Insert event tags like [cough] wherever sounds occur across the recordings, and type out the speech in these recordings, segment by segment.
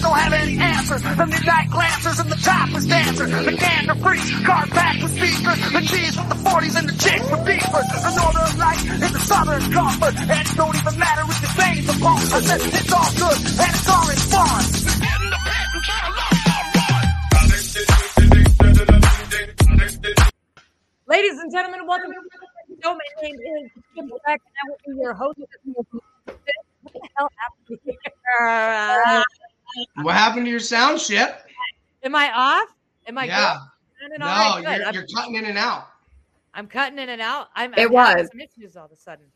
answers don't have any answers. The midnight glancers and the topless dancer. The gander freaks, car packed with speakers. The cheese with the 40s and the chicks with beefers. The northern light and the southern comfort. And it don't even matter if the veins are punk. It's all good and it's all in fun. Ladies and gentlemen, welcome to the show. My name is Jim Beck, and I will be your host. What the hell happened here? [laughs] Uh, What happened to your sound ship? Am I off? Am I Yeah. good? No, All right, good. you're, you're cutting in and out. I'm cutting in and out. I'm, It I'm was. some issues all of a sudden.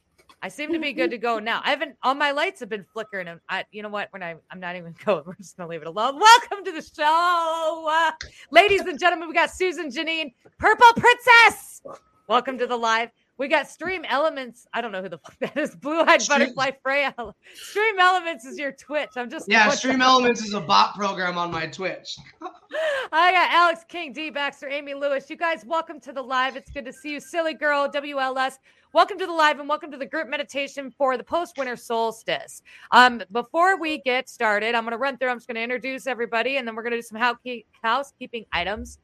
I seem to be good to go now. I haven't. All my lights have been flickering, and I, you know what? When I, I'm not even [laughs] going. We're just gonna leave it alone. Welcome to the show, uh, ladies and gentlemen. We got Susan Janine, Purple Princess. Welcome to the live. We got Stream Elements. I don't know who the fuck that is. [laughs] Blue Eyed Butterfly Freya. Stream Elements is your Twitch. I'm just Yeah, Stream Elements is a bot program on my Twitch. [laughs] I got Alex King, D Baxter, Amy Lewis. You guys, welcome to the live. It's good to see you, silly girl, WLS. Welcome to the live and welcome to the group meditation for the post winter solstice. Um, before we get started, I'm going to run through. I'm just going to introduce everybody, and then we're going to do some housekeeping items,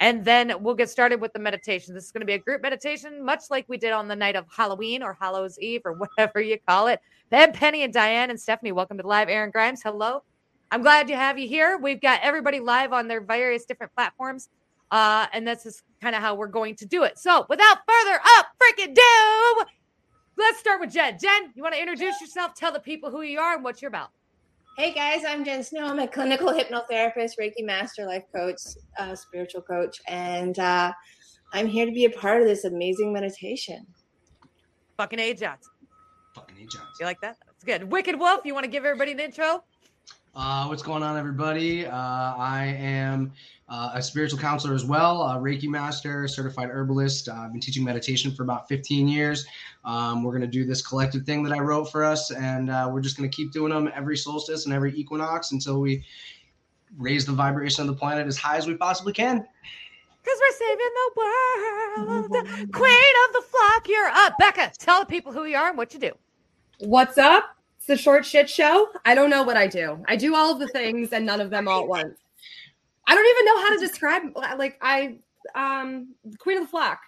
and then we'll get started with the meditation. This is going to be a group meditation, much like we did on the night of Halloween or Hallows Eve or [laughs] whatever you call it. Ben, Penny, and Diane and Stephanie, welcome to the live. Aaron Grimes, hello. I'm glad to have you here. We've got everybody live on their various different platforms. Uh, and this is kind of how we're going to do it. So without further up freaking do, let's start with Jen. Jen, you want to introduce yourself? Tell the people who you are and what you're about. Hey guys, I'm Jen Snow. I'm a clinical hypnotherapist, Reiki master, life coach, uh, spiritual coach, and uh, I'm here to be a part of this amazing meditation. Fucking Ajax. Fucking Ajax. Johnson. You like that? That's good. Wicked Wolf, you want to give everybody an intro? Uh, what's going on, everybody? Uh, I am uh, a spiritual counselor as well, a Reiki master, certified herbalist. Uh, I've been teaching meditation for about 15 years. Um, we're going to do this collective thing that I wrote for us, and uh, we're just going to keep doing them every solstice and every equinox until we raise the vibration of the planet as high as we possibly can. Because we're saving the world. Queen of the flock, you're up. Becca, tell the people who you are and what you do. What's up? It's the short shit show. I don't know what I do. I do all of the things and none of them all at once. I don't even know how to describe like I um queen of the flock.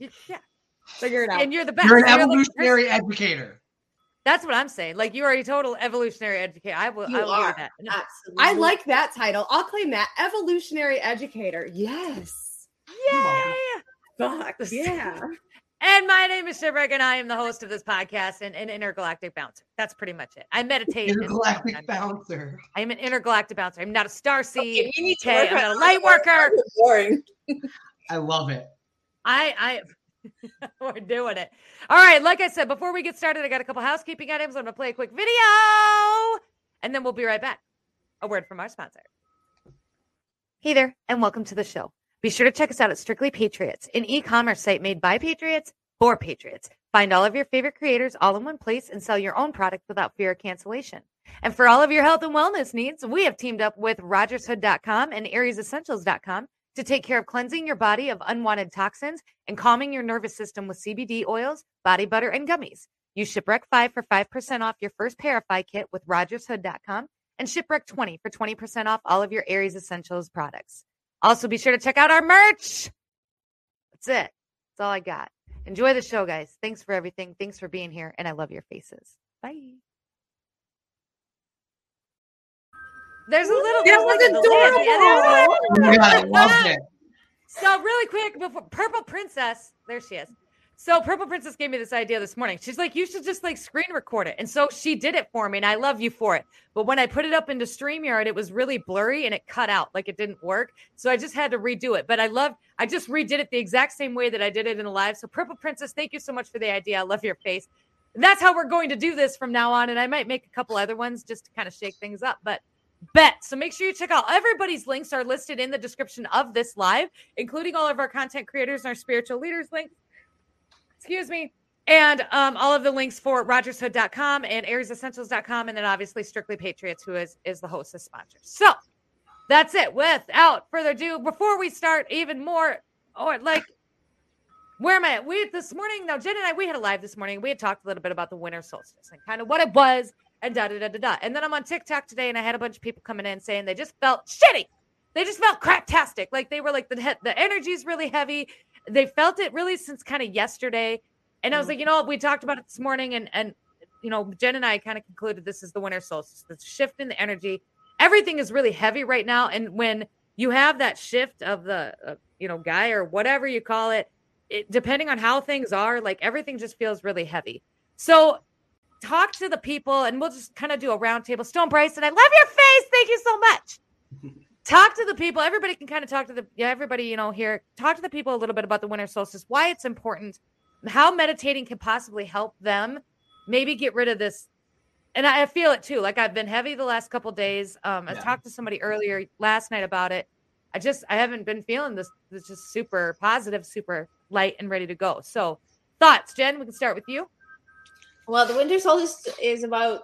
[laughs] Yeah. Figure it out. And you're the best. You're an You're like evolutionary educator. That's what I'm saying. Like you are a total evolutionary educator. I will. You I will are. that. No. Absolutely. I like that title. I'll claim that. Evolutionary educator. Yes. Yay! Fuck. Yeah. And my name is Shipwreck, and I am the host of this podcast and an intergalactic bouncer. That's pretty much it. I meditate. Intergalactic I'm- bouncer. I am an intergalactic bouncer. I'm not a star seed. Okay, we need to Okay, work I'm not a light worker. Boring. I love it. I, I, [laughs] we're doing it. All right. Like I said, before we get started, I got a couple housekeeping items. I'm going to play a quick video, and then we'll be right back. A word from our sponsor. Hey there, and welcome to the show. Be sure to check us out at Strictly Patriots, an e-commerce site made by Patriots for Patriots. Find all of your favorite creators all in one place and sell your own product without fear of cancellation. And for all of your health and wellness needs, we have teamed up with RogersHood.com and AriesEssentials.com to take care of cleansing your body of unwanted toxins and calming your nervous system with CBD oils, body butter, and gummies. Use Shipwreck 5 for 5% off your first Parify kit with RogersHood.com and Shipwreck 20 for 20% off all of your Aries Essentials products. Also, be sure to check out our merch. That's it. That's all I got. Enjoy the show, guys. Thanks for everything. Thanks for being here. And I love your faces. Bye. There's a little. That there's was like a delay. Yeah, there's- Yeah, I loved it. [laughs] so really quick before Purple Princess, there she is. So Purple Princess gave me this idea this morning. She's like, you should just like screen record it. And so she did it for me, and I love you for it. But when I put it up into StreamYard, it was really blurry and it cut out, like it didn't work. So I just had to redo it. But I love, I just redid it the exact same way that I did it in the live. So Purple Princess, thank you so much for the idea. I love your face. And that's how we're going to do this from now on. And I might make a couple other ones just to kind of shake things up. But bet. So make sure you check out everybody's links are listed in the description of this live, including all of our content creators and our spiritual leaders links. Excuse me. And um, all of the links for rogershood.com and ariesessentials.com, and then obviously Strictly Patriots, who is is the host of sponsors. So that's it. Without further ado, before we start even more, or like, where am I? We this morning, now Jen and I, we had a live this morning. We had talked a little bit about the winter solstice and kind of what it was and da da da da da. And then I'm on TikTok today, and I had a bunch of people coming in saying they just felt shitty. They just felt craptastic. Like they were like the he- the energy's really heavy. They felt it really since kind of yesterday. And I was like, you know, what? we talked about it this morning, and and you know, Jen and I kind of concluded this is the winter solstice. The shift in the energy. Everything is really heavy right now, and when you have that shift of the uh, you know guy or whatever you call it, it depending on how things are, like everything just feels really heavy. So talk to the people, and we'll just kind of do a roundtable. Stone Bryson, I love your face. Thank you so much. [laughs] talk to the people. Everybody can kind of talk to the yeah, everybody, you know, here. Talk to the people a little bit about the winter solstice, why it's important, how meditating can possibly help them maybe get rid of this. And I feel it too. Like I've been heavy the last couple days. Um, I talked to somebody earlier last night about it. I just I haven't been feeling this. This just super positive, super light and ready to go. So thoughts, Jen. We can start with you. Well, the winter solstice is about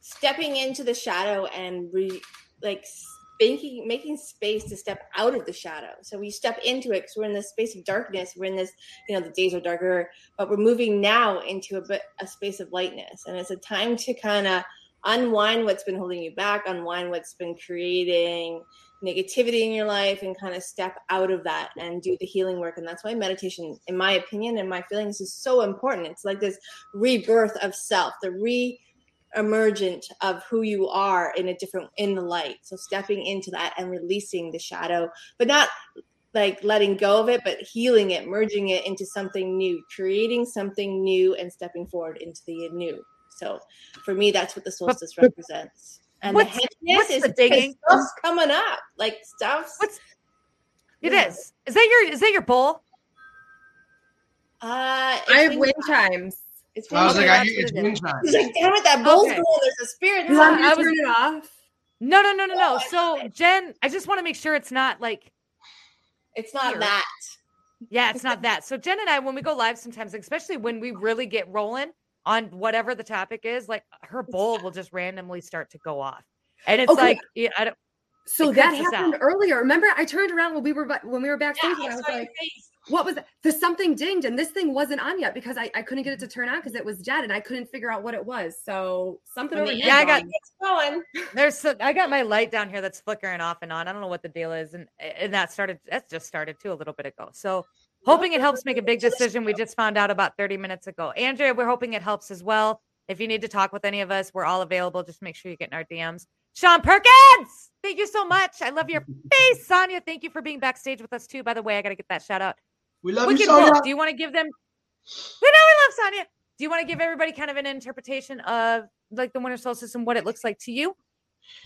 stepping into the shadow and re, like making making space to step out of the shadow. So we step into it because we're in this space of darkness. We're in this, you know, the days are darker, but we're moving now into a bit a space of lightness, and it's a time to kind of unwind what's been holding you back, unwind what's been creating negativity in your life and kind of step out of that and do the healing work and that's why meditation in my opinion and my feelings is so important it's like this rebirth of self the re emergent of who you are in a different in the light so stepping into that and releasing the shadow but not like letting go of it but healing it merging it into something new creating something new and stepping forward into the new so for me that's what the solstice represents and What's- the heaviness is the digging? stuff's coming up like stuff's What's It Yeah. is. Is that your is that your bowl? uh I have wind wind chimes. It's I was like, I, it's what it wind is. chime. He's like, damn it, that bowl's Okay. going. There's a spirit. You want me to was- turn it off? No, no, no, no, Oh, no. I So. Jen, I just want to make sure it's not like It's not Here. that. Yeah, it's not that. So Jen and I, when we go live sometimes, especially when we really get rolling on whatever the topic is, like her bowl will just randomly start to go off. And it's Okay. like, yeah, I don't, So It that happened out. earlier. Remember, I turned around when we were ba- when we were backstage, Yeah, and I I was like, face. "What was that?" The something dinged, and this thing wasn't on yet because I, I couldn't get it to turn on because it was dead, and I couldn't figure out what it was. So something When over here. Yeah, I got- gone. It's [laughs] going. there's, so, I got my light down here that's flickering off and on. I don't know what the deal is. And, and that started, that's just started too a little bit ago. So hoping it helps make a big decision. We just found out about 30 minutes ago. Andrea, we're hoping it helps as well. If you need to talk with any of us, we're all available. Just make sure you get in our DMs. Sean Perkins, thank you so much. I love your face. Sonia, thank you for being backstage with us too. By the way, I got to get that shout out. We love Wicked you, Sonia. Wolf, do you want to give them? We know we love Sonia. Do you want to give everybody kind of an interpretation of like the winter solstice and what it looks like to you?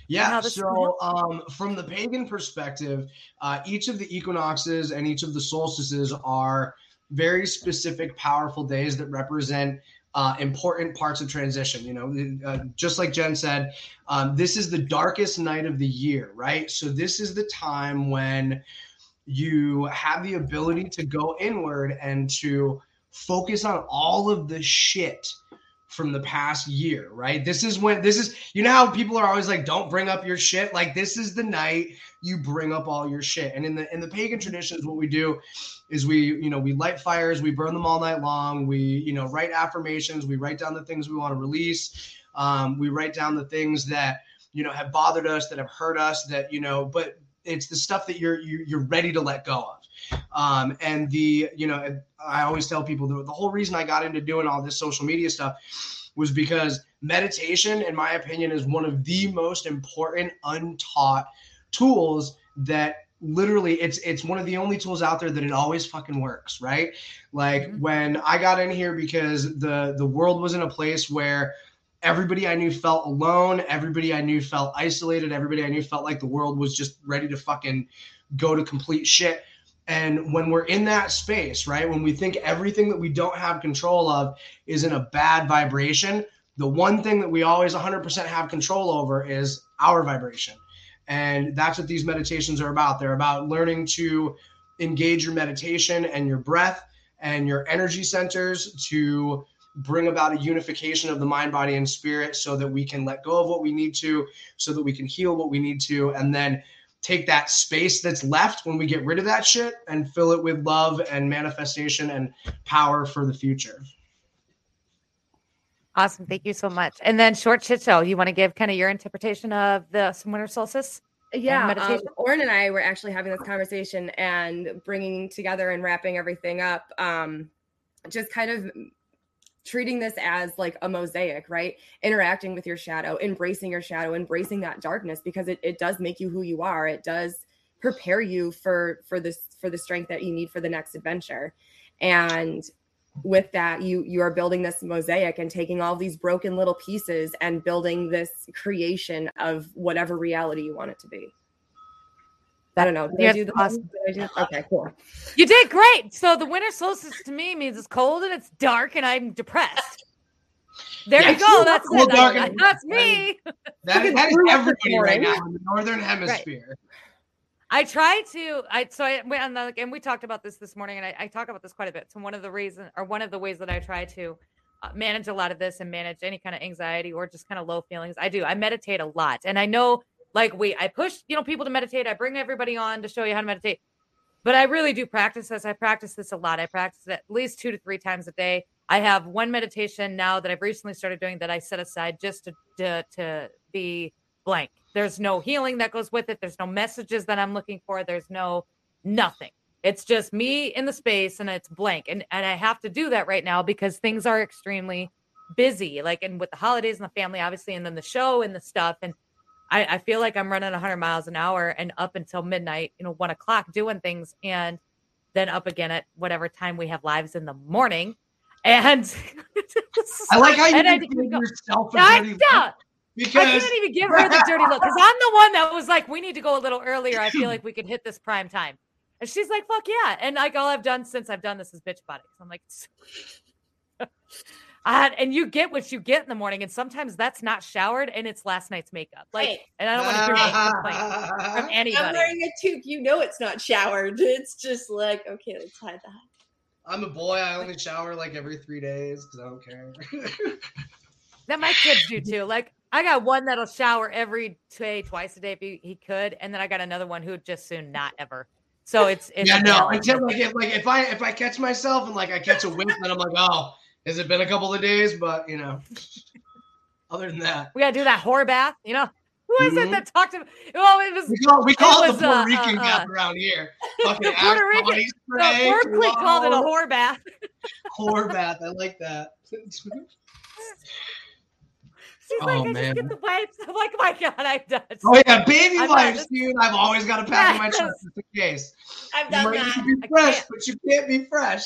Yeah. how this can So, um, from the pagan perspective, uh, each of the equinoxes and each of the solstices are very specific, powerful days that represent uh, important parts of transition. You know, uh, just like Jen said, um, this is the darkest night of the year, right? So, this is the time when you have the ability to go inward and to focus on all of the shit from the past year, right? This is when this is you know how people are always like don't bring up your shit like this is the night you bring up all your shit. And in the in the pagan traditions what we do is we you know we light fires, we burn them all night long, we you know write affirmations, we write down the things we want to release. Um, we write down the things that you know have bothered us that have hurt us that you know but it's the stuff that you're you- you're ready to let go of um, and the you know i always tell people the, the whole reason i got into doing all this social media stuff was because meditation in my opinion is one of the most important untaught tools that literally it's it's one of the only tools out there that it always fucking works right like Mhm. when i got in here because the the world was in a place where everybody I knew felt alone. Everybody I knew felt isolated. Everybody I knew felt like the world was just ready to fucking go to complete shit. And when we're in that space, right, when we think everything that we don't have control of is in a bad vibration, the one thing that we always 100% have control over is our vibration. And that's what these meditations are about. They're about learning to engage your meditation and your breath and your energy centers to bring about a unification of the mind, body, and spirit so that we can let go of what we need to, so that we can heal what we need to, and then take that space that's left when we get rid of that shit and fill it with love and manifestation and power for the future. Awesome. Thank you so much. And then short shit show. You want to give kind of your interpretation of the winter solstice? Yeah, um, meditation? Oren and I were actually having this conversation and bringing together and wrapping everything up. Um, just kind of treating this as like a mosaic, right? Interacting with your shadow, embracing your shadow, embracing that darkness because it, it does make you who you are. It does prepare you for for this for the strength that you need for the next adventure. And with that, you you are building this mosaic and taking all these broken little pieces and building this creation of whatever reality you want it to be. I don't know. Did Yes, I do the awesome. Did I do? Okay, cool. You did great. So the winter solstice to me means it's cold and it's dark and I'm depressed. There Yeah, you go. it's That's cold, it. dark, That- and- That's me. That, that is everybody right now in the northern hemisphere. I try to. I so I went on the and we talked about this this morning, and I, I talk about this quite a bit. So one of the reasons, or one of the ways that I try to uh, manage a lot of this and manage any kind of anxiety or just kind of low feelings, I do. I meditate a lot, and I know, like we, I push you know people to meditate. I bring everybody on to show you how to meditate, but I really do practice this. I practice this a lot. I practice it at least two to three times a day. I have one meditation now that I've recently started doing that I set aside just to to, to be blank. There's no healing that goes with it. There's no messages that I'm looking for. There's no nothing. It's just me in the space and it's blank. And and I have to do that right now because things are extremely busy. Like and with the holidays and the family, obviously, and then the show and the stuff. And I, I feel like I'm running 100 miles an hour and up until midnight, you know, one o'clock doing things, and then up again at whatever time we have lives in the morning. [laughs] And I like how you And I can think give yourself a I dirty look don't. I because can't even give her the [laughs] dirty look because I'm the one that was like, we need to go a little earlier. I feel [laughs] like we could hit this prime time. And she's like, fuck yeah. And like all I've done since I've done this is bitch it. So I'm like, I, and you get what you get in the morning. And sometimes that's not showered and it's last night's makeup. Like, Right. and I don't want to hear any complaint from [laughs] I'm anybody. wearing a toque. You know it's not showered. It's just like, okay, let's hide that. I'm a boy. I only shower like every three days because I don't care. [laughs] That my kids do too. Like I got one that'll shower every day, twice a day if he, he could, and then I got another one who would just soon not ever. So it's it's yeah, no. balance. Until like if, like if I if I catch myself and like I catch a whiff, then I'm like, oh, has it been a couple of days? But you know, [laughs] other than that, we gotta do that whore bath. You know who is it Mhm. that talked to? Well, it was we call we call it, was, the Puerto uh, Rican uh, bath uh, around here. Fucking [laughs] the Puerto Rican- body no, spray, Berkeley called it a whore bath. [laughs] whore bath. I like that. She's Oh, like, I man. just get the wipes. I'm like, my God, I'm done. Oh yeah, baby I'm wipes, dude. I've always got a pack in my truck just in case. I've You done might that. be fresh, but you can't be fresh.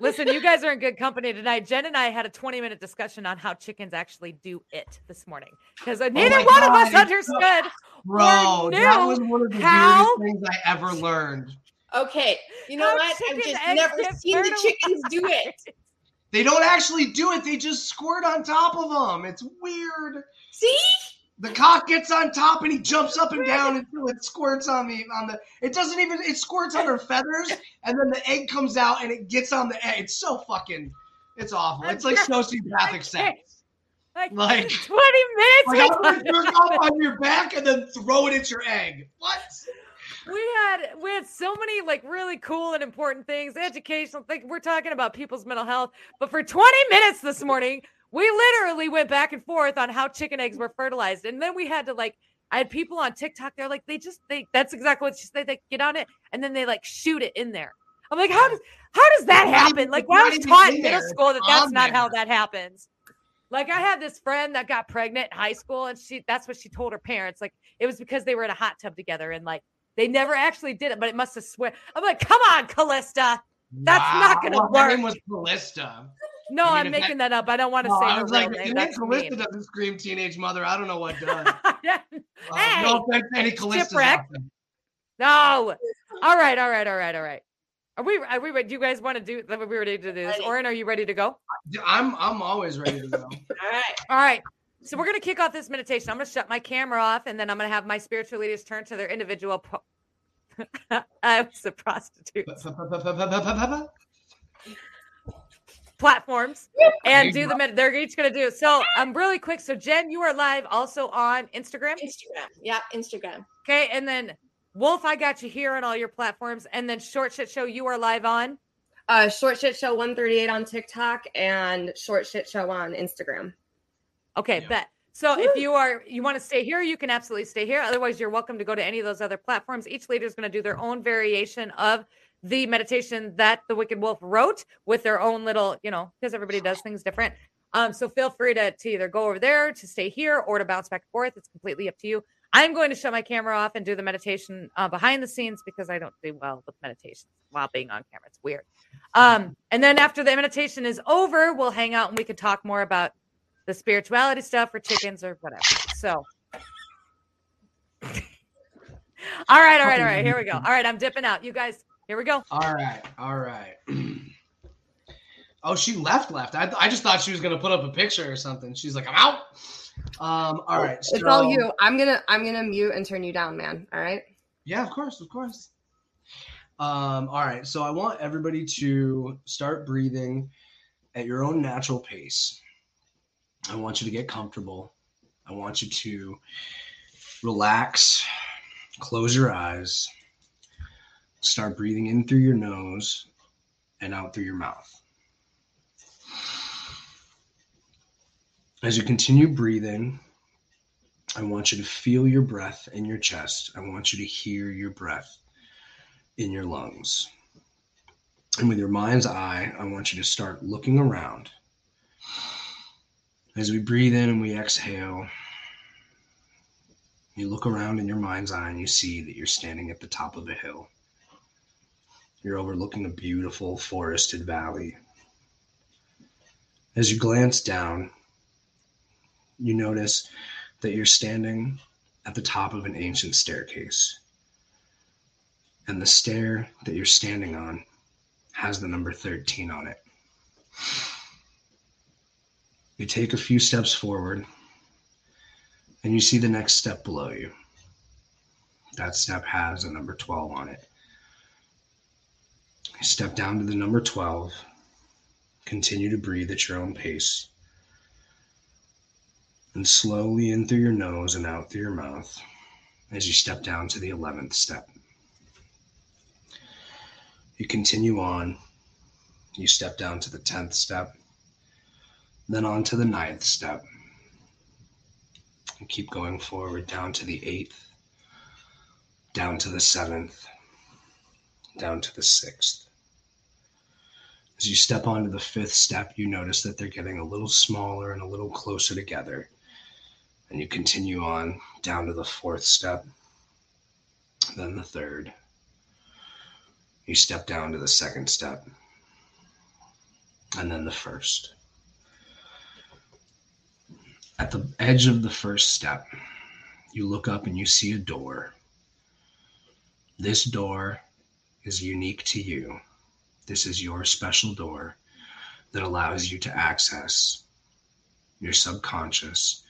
Listen, you guys are in good company tonight. Jen and I had a 20 minute discussion on how chickens actually do it this morning because oh neither Oh my one of us understood. [laughs] Bro, that was one of the how- weirdest things I ever learned. Okay, you know How what? I've just never get seen the chickens do it. They don't actually do it. They just squirt on top of them. It's weird. See? The cock gets on top and he jumps up and down until it squirts on the on the. It doesn't even. It squirts on her feathers, and then the egg comes out and it gets on the egg. It's so fucking. It's awful. It's like [laughs] sociopathic sex. Like, Like- [laughs] 20 minutes. Like jerk off on your back and then throw it at your egg. What? we had we had so many like really cool and important things educational things we're talking about people's mental health but for 20 minutes this morning we literally went back and forth on how chicken eggs were fertilized and then we had to like i had people on tiktok they're like they just they that's exactly what she said they get on it and then they like shoot it in there i'm like how does how does that happen like i was taught in middle school that that's not how that happens like I had this friend that got pregnant in high school, and she that's what she told her parents. Like it was because they were in a hot tub together, and like they never actually did it, but it must have swear. I'm like, come on, Callista. That's not gonna Well, her work. name was Callista. No, I mean, I'm if that- making that up. I don't want to Well, say I was like, name. if the That's Callista mean. doesn't scream teenage mother. I don't know what does. [laughs] Yeah. Uh, Hey, no offense to any Callistas shipwreck. out there. no. All right, all right, all right, all right. Are we? Are we? ready? Do you guys want to do? Are we ready to do this? Ready. Oren, are you ready to go? I'm I'm always ready to go. [laughs] All right. All right. So we're gonna kick off this meditation. I'm gonna shut my camera off, and then I'm gonna have my spiritual leaders turn to their individual. Po- [laughs] I was a prostitute. Platforms and do the med- they're each going to do so um really quick so jen you are live also on instagram Instagram. Yeah, Instagram. okay and then wolf i got you here on all your platforms and then short shit show you are live on Uh, Short Shit Show 138 on TikTok and Short Shit Show on Instagram. Okay, Yeah. bet. So if you are you want to stay here, you can absolutely stay here. Otherwise, you're welcome to go to any of those other platforms. Each leader is going to do their own variation of the meditation that the Wicked Wolf wrote with their own little, you know, because everybody does things different. Um, so feel free to, to either go over there to stay here or to bounce back and forth. It's completely up to you. I'm going to shut my camera off and do the meditation uh, behind the scenes because I don't do well with meditation while being on camera. It's weird. Um, and then after the meditation is over, we'll hang out and we can talk more about the spirituality stuff or chickens or whatever. So, [laughs] all right, all right, all right. Here we go. All right, I'm dipping out. You guys, here we go. All right, all right. [clears throat] oh, she left, left. I, I just thought she was gonna put up a picture or something. She's like, I'm out. Um, all right. It's all you. I'm gonna I'm gonna mute and turn you down, man. All right. Yeah, of course, of course. Um, all right, so I want everybody to start breathing at your own natural pace. I want you to get comfortable. I want you to relax, close your eyes, start breathing in through your nose and out through your mouth. As you continue breathing, I want you to feel your breath in your chest. I want you to hear your breath in your lungs. And with your mind's eye, I want you to start looking around. As we breathe in and we exhale, you look around in your mind's eye and you see that you're standing at the top of a hill. You're overlooking a beautiful forested valley. As you glance down, you notice that you're standing at the top of an ancient staircase. And the stair that you're standing on has the number 13 on it. You take a few steps forward and you see the next step below you. That step has a number 12 on it. Step down to the number 12. Continue to breathe at your own pace and slowly in through your nose and out through your mouth as you step down to the 11th step. You continue on. You step down to the 10th step, then on to the ninth step. And keep going forward down to the 8th, down to the 7th, down to the 6th. As you step onto the fifth step, you notice that they're getting a little smaller and a little closer together and you continue on down to the fourth step, then the third. You step down to the second step, and then the first. At the edge of the first step, you look up and you see a door. This door is unique to you. This is your special door that allows you to access your subconscious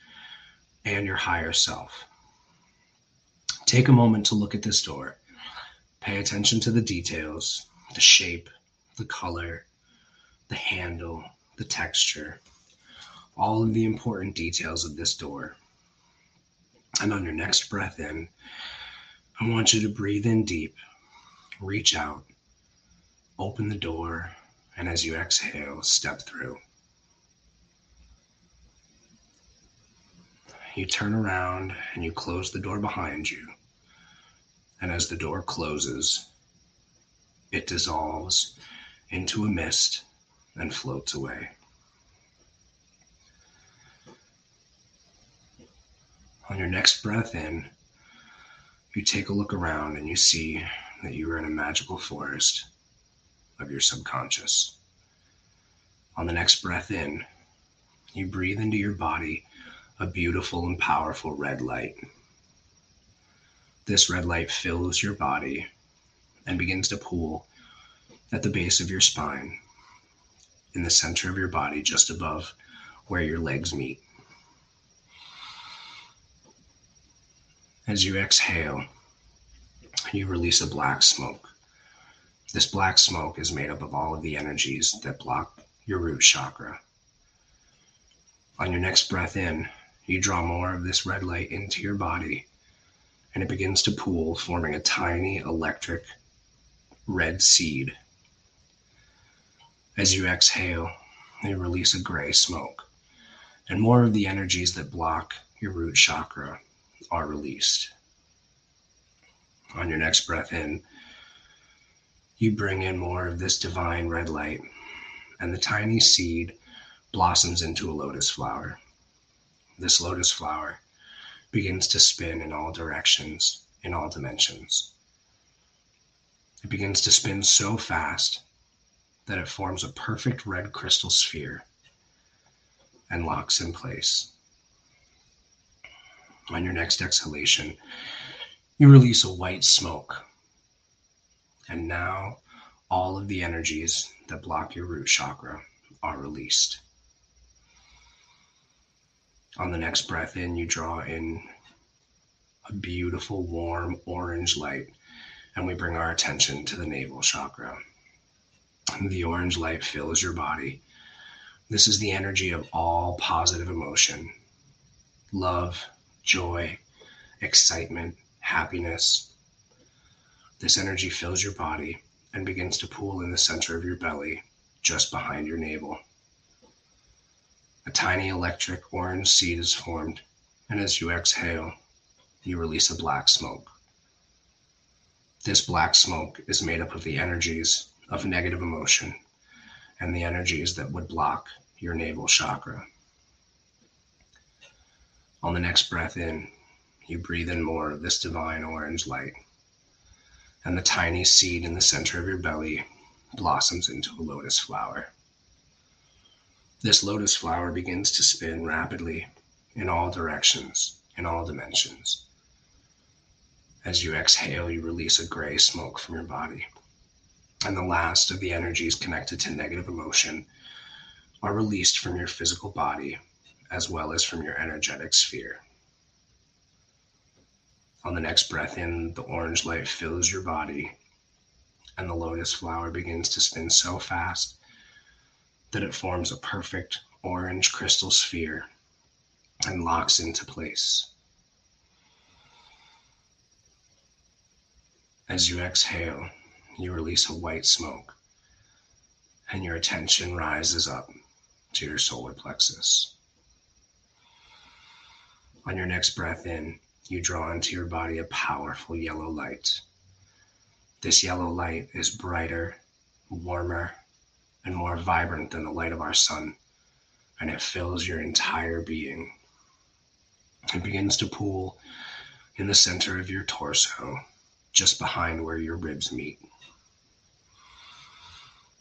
and your higher self. Take a moment to look at this door. Pay attention to the details, the shape, the color, the handle, the texture, all of the important details of this door. And on your next breath in, I want you to breathe in deep, reach out, open the door, and as you exhale, step through. You turn around and you close the door behind you. And as the door closes, it dissolves into a mist and floats away. On your next breath in, you take a look around and you see that you are in a magical forest of your subconscious. On the next breath in, you breathe into your body a beautiful and powerful red light. This red light fills your body and begins to pool at the base of your spine, in the center of your body, just above where your legs meet. As you exhale, you release a black smoke. This black smoke is made up of all of the energies that block your root chakra. On your next breath in, you draw more of this red light into your body and it begins to pool, forming a tiny electric red seed. As you exhale, you release a gray smoke, and more of the energies that block your root chakra are released. On your next breath in, you bring in more of this divine red light, and the tiny seed blossoms into a lotus flower. This lotus flower begins to spin in all directions, in all dimensions. It begins to spin so fast that it forms a perfect red crystal sphere and locks in place. On your next exhalation, you release a white smoke. And now all of the energies that block your root chakra are released. On the next breath in, you draw in a beautiful, warm orange light, and we bring our attention to the navel chakra. The orange light fills your body. This is the energy of all positive emotion love, joy, excitement, happiness. This energy fills your body and begins to pool in the center of your belly, just behind your navel. A tiny electric orange seed is formed, and as you exhale, you release a black smoke. This black smoke is made up of the energies of negative emotion and the energies that would block your navel chakra. On the next breath in, you breathe in more of this divine orange light, and the tiny seed in the center of your belly blossoms into a lotus flower. This lotus flower begins to spin rapidly in all directions, in all dimensions. As you exhale, you release a gray smoke from your body. And the last of the energies connected to negative emotion are released from your physical body as well as from your energetic sphere. On the next breath in, the orange light fills your body, and the lotus flower begins to spin so fast that it forms a perfect orange crystal sphere and locks into place. As you exhale, you release a white smoke, and your attention rises up to your solar plexus. On your next breath in, you draw into your body a powerful yellow light. This yellow light is brighter, warmer, and more vibrant than the light of our sun, and it fills your entire being. It begins to pool in the center of your torso, just behind where your ribs meet.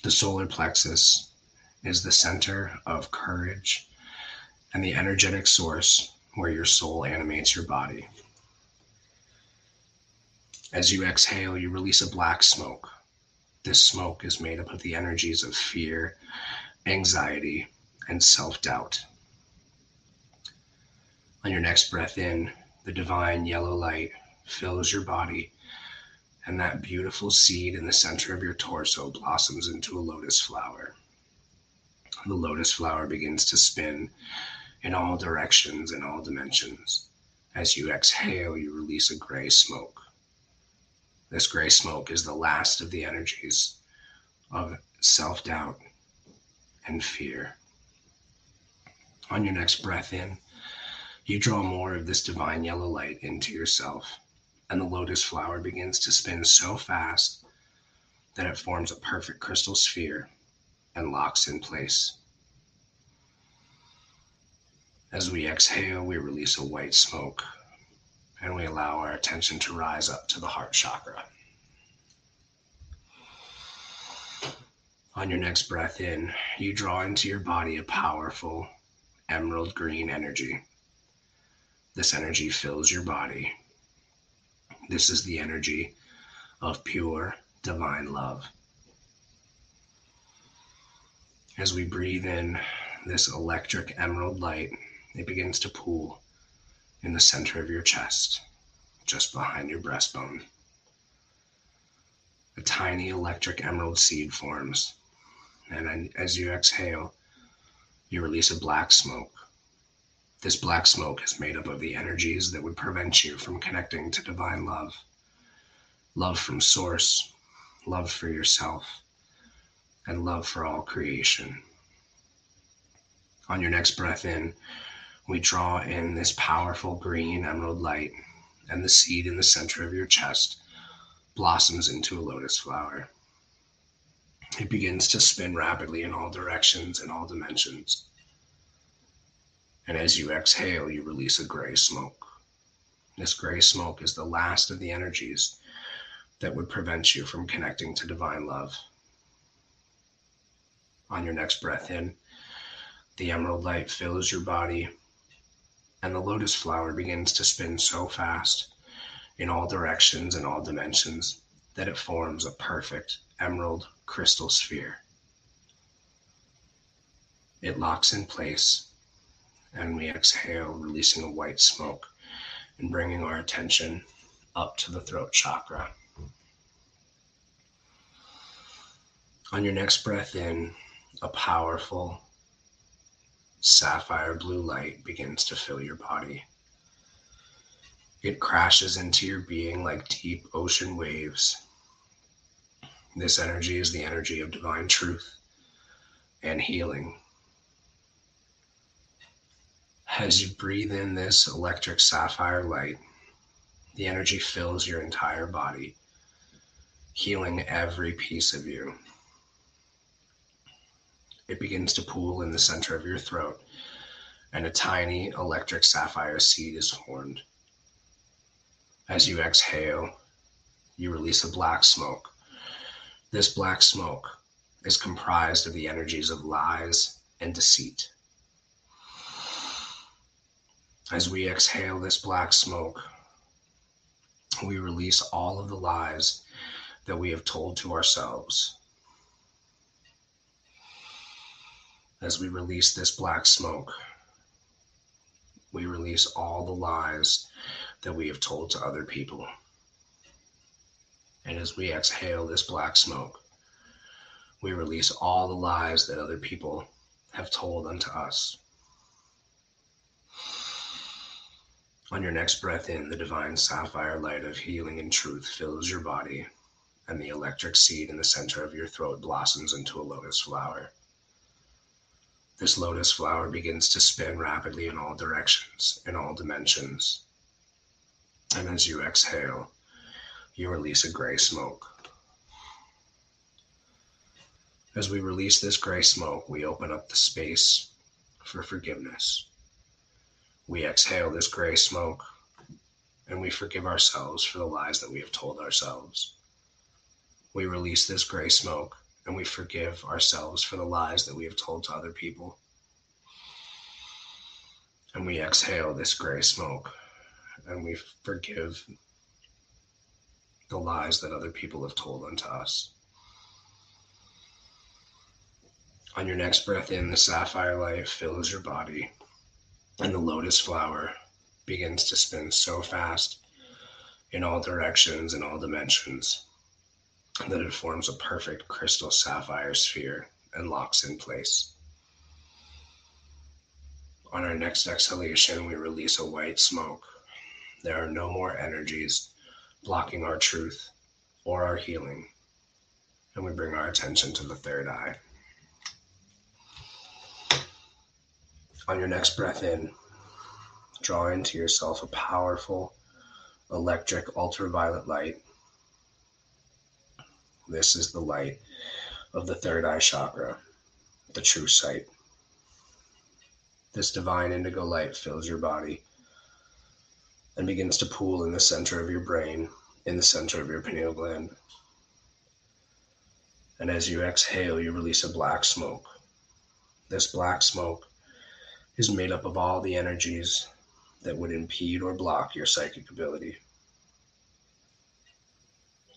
The solar plexus is the center of courage and the energetic source where your soul animates your body. As you exhale, you release a black smoke this smoke is made up of the energies of fear, anxiety, and self doubt. On your next breath in, the divine yellow light fills your body, and that beautiful seed in the center of your torso blossoms into a lotus flower. The lotus flower begins to spin in all directions and all dimensions. As you exhale, you release a gray smoke. This gray smoke is the last of the energies of self doubt and fear. On your next breath in, you draw more of this divine yellow light into yourself, and the lotus flower begins to spin so fast that it forms a perfect crystal sphere and locks in place. As we exhale, we release a white smoke and we allow our attention to rise up to the heart chakra. On your next breath in, you draw into your body a powerful emerald green energy. This energy fills your body. This is the energy of pure divine love. As we breathe in this electric emerald light, it begins to pool in the center of your chest, just behind your breastbone. A tiny electric emerald seed forms, and as you exhale, you release a black smoke. This black smoke is made up of the energies that would prevent you from connecting to divine love love from source, love for yourself, and love for all creation. On your next breath in, we draw in this powerful green emerald light, and the seed in the center of your chest blossoms into a lotus flower. It begins to spin rapidly in all directions and all dimensions. And as you exhale, you release a gray smoke. This gray smoke is the last of the energies that would prevent you from connecting to divine love. On your next breath in, the emerald light fills your body, and the lotus flower begins to spin so fast in all directions and all dimensions that it forms a perfect emerald crystal sphere. It locks in place and we exhale, releasing a white smoke and bringing our attention up to the throat chakra. On your next breath in, a powerful sapphire blue light begins to fill your body. It crashes into your being like deep ocean waves. This energy is the energy of divine truth and healing as you breathe in this electric sapphire light, the energy fills your entire body, healing every piece of you. It begins to pool in the center of your throat, and a tiny electric sapphire seed is formed. As you exhale, you release a black smoke. This black smoke is comprised of the energies of lies and deceit. As we exhale this black smoke, we release all of the lies that we have told to ourselves. As we release this black smoke, we release all the lies that we have told to other people. And as we exhale this black smoke, we release all the lies that other people have told unto us. On your next breath in, the divine sapphire light of healing and truth fills your body, and the electric seed in the center of your throat blossoms into a lotus flower. This lotus flower begins to spin rapidly in all directions, in all dimensions. And as you exhale, you release a gray smoke. As we release this gray smoke, we open up the space for forgiveness. We exhale this gray smoke and we forgive ourselves for the lies that we have told ourselves. We release this gray smoke and we forgive ourselves for the lies that we have told to other people. And we exhale this gray smoke and we forgive the lies that other people have told unto us. On your next breath in, the sapphire light fills your body and the lotus flower begins to spin so fast in all directions and all dimensions that it forms a perfect crystal sapphire sphere and locks in place. On our next exhalation, we release a white smoke. There are no more energies blocking our truth or our healing, and we bring our attention to the third eye. On your next breath in, draw into yourself a powerful electric ultraviolet light. This is the light of the third eye chakra, the true sight. This divine indigo light fills your body and begins to pool in the center of your brain, in the center of your pineal gland. And as you exhale, you release a black smoke. This black smoke is made up of all the energies that would impede or block your psychic ability.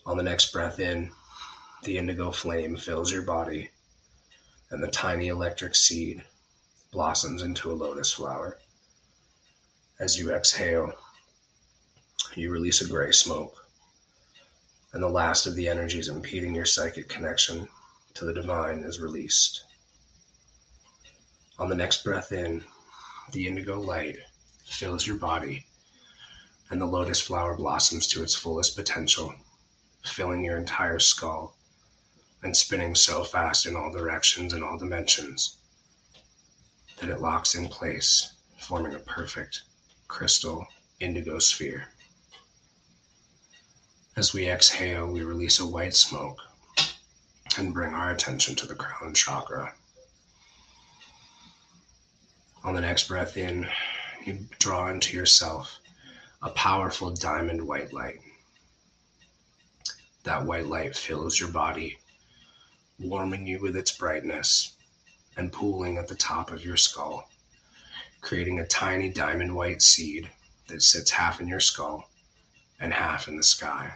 On the next breath in, the indigo flame fills your body, and the tiny electric seed blossoms into a lotus flower. As you exhale, you release a gray smoke, and the last of the energies impeding your psychic connection to the divine is released. On the next breath in, the indigo light fills your body, and the lotus flower blossoms to its fullest potential, filling your entire skull and spinning so fast in all directions and all dimensions that it locks in place, forming a perfect crystal indigo sphere. As we exhale, we release a white smoke and bring our attention to the crown chakra. On the next breath in, you draw into yourself a powerful diamond white light. That white light fills your body, warming you with its brightness and pooling at the top of your skull, creating a tiny diamond white seed that sits half in your skull and half in the sky.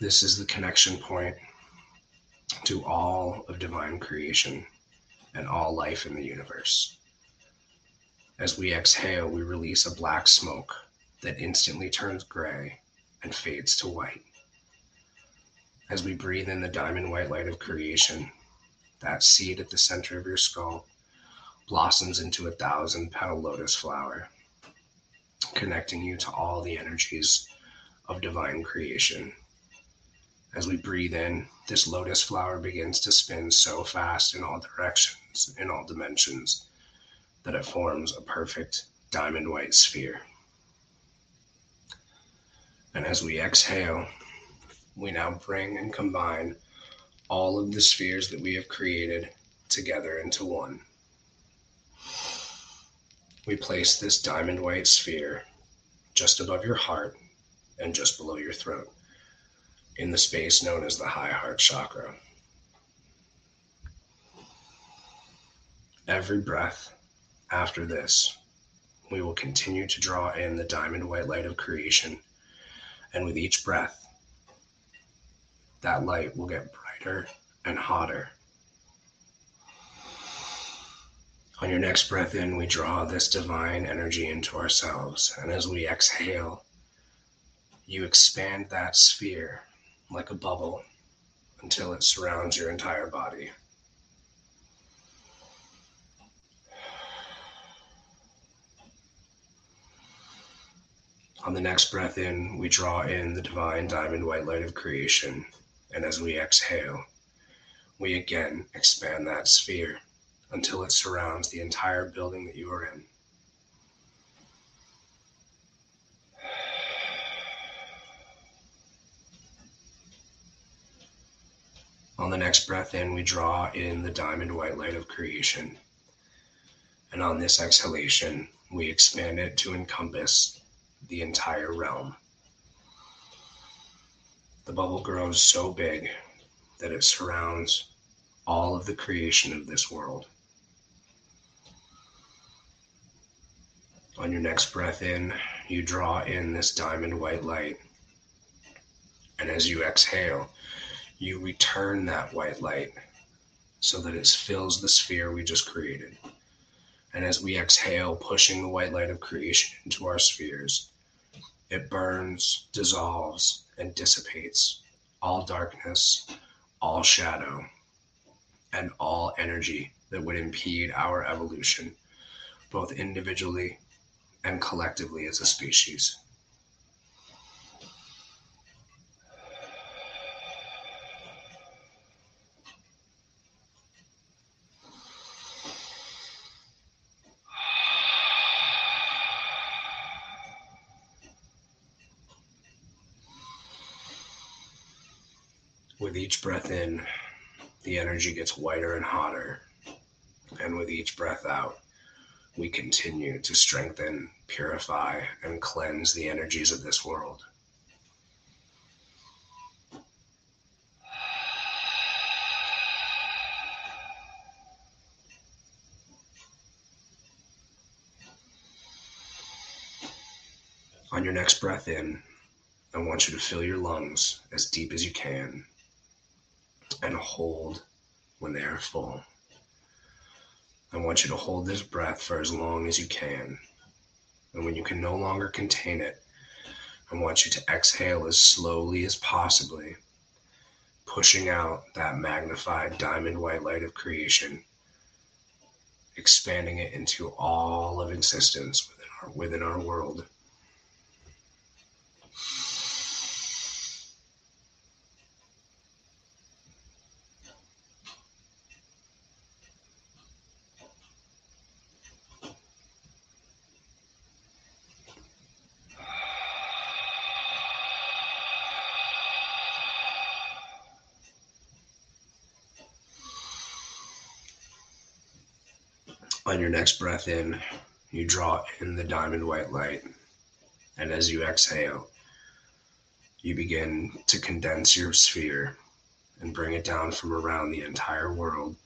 This is the connection point to all of divine creation and all life in the universe. As we exhale, we release a black smoke that instantly turns gray and fades to white. As we breathe in the diamond white light of creation, that seed at the center of your skull blossoms into a thousand petal lotus flower, connecting you to all the energies of divine creation. As we breathe in, this lotus flower begins to spin so fast in all directions, in all dimensions, that it forms a perfect diamond white sphere. And as we exhale, we now bring and combine all of the spheres that we have created together into one. We place this diamond white sphere just above your heart and just below your throat in the space known as the high heart chakra. Every breath after this, we will continue to draw in the diamond white light of creation and with each breath, that light will get brighter and hotter. On your next breath in, we draw this divine energy into ourselves. And as we exhale, you expand that sphere like a bubble until it surrounds your entire body. On the next breath in, we draw in the divine diamond white light of creation. And as we exhale, we again expand that sphere until it surrounds the entire building that you are in. On the next breath in, we draw in the diamond white light of creation. And on this exhalation, we expand it to encompass the entire realm. The bubble grows so big that it surrounds all of the creation of this world. On your next breath in, you draw in this diamond white light. And as you exhale, you return that white light so that it fills the sphere we just created. And as we exhale, pushing the white light of creation into our spheres, it burns, dissolves, and dissipates all darkness, all shadow, and all energy that would impede our evolution, both individually and collectively as a species. With each breath in, the energy gets whiter and hotter. And with each breath out, we continue to strengthen, purify, and cleanse the energies of this world. On your next breath in, I want you to fill your lungs as deep as you can and hold when they are full. I want you to hold this breath for as long as you can. And when you can no longer contain it, I want you to exhale as slowly as possibly, pushing out that magnified diamond white light of creation, expanding it into all of existence within our, within our world. On your next breath in, you draw in the diamond white light. And as you exhale, you begin to condense your sphere and bring it down from around the entire world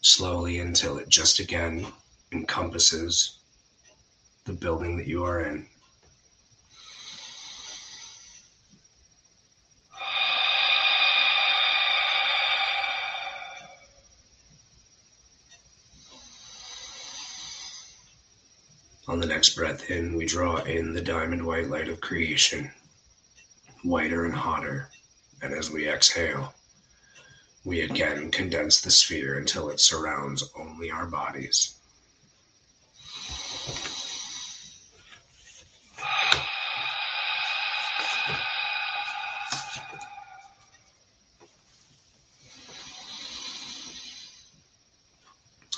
slowly until it just again encompasses the building that you are in. On the next breath in, we draw in the diamond white light of creation, whiter and hotter. And as we exhale, we again condense the sphere until it surrounds only our bodies.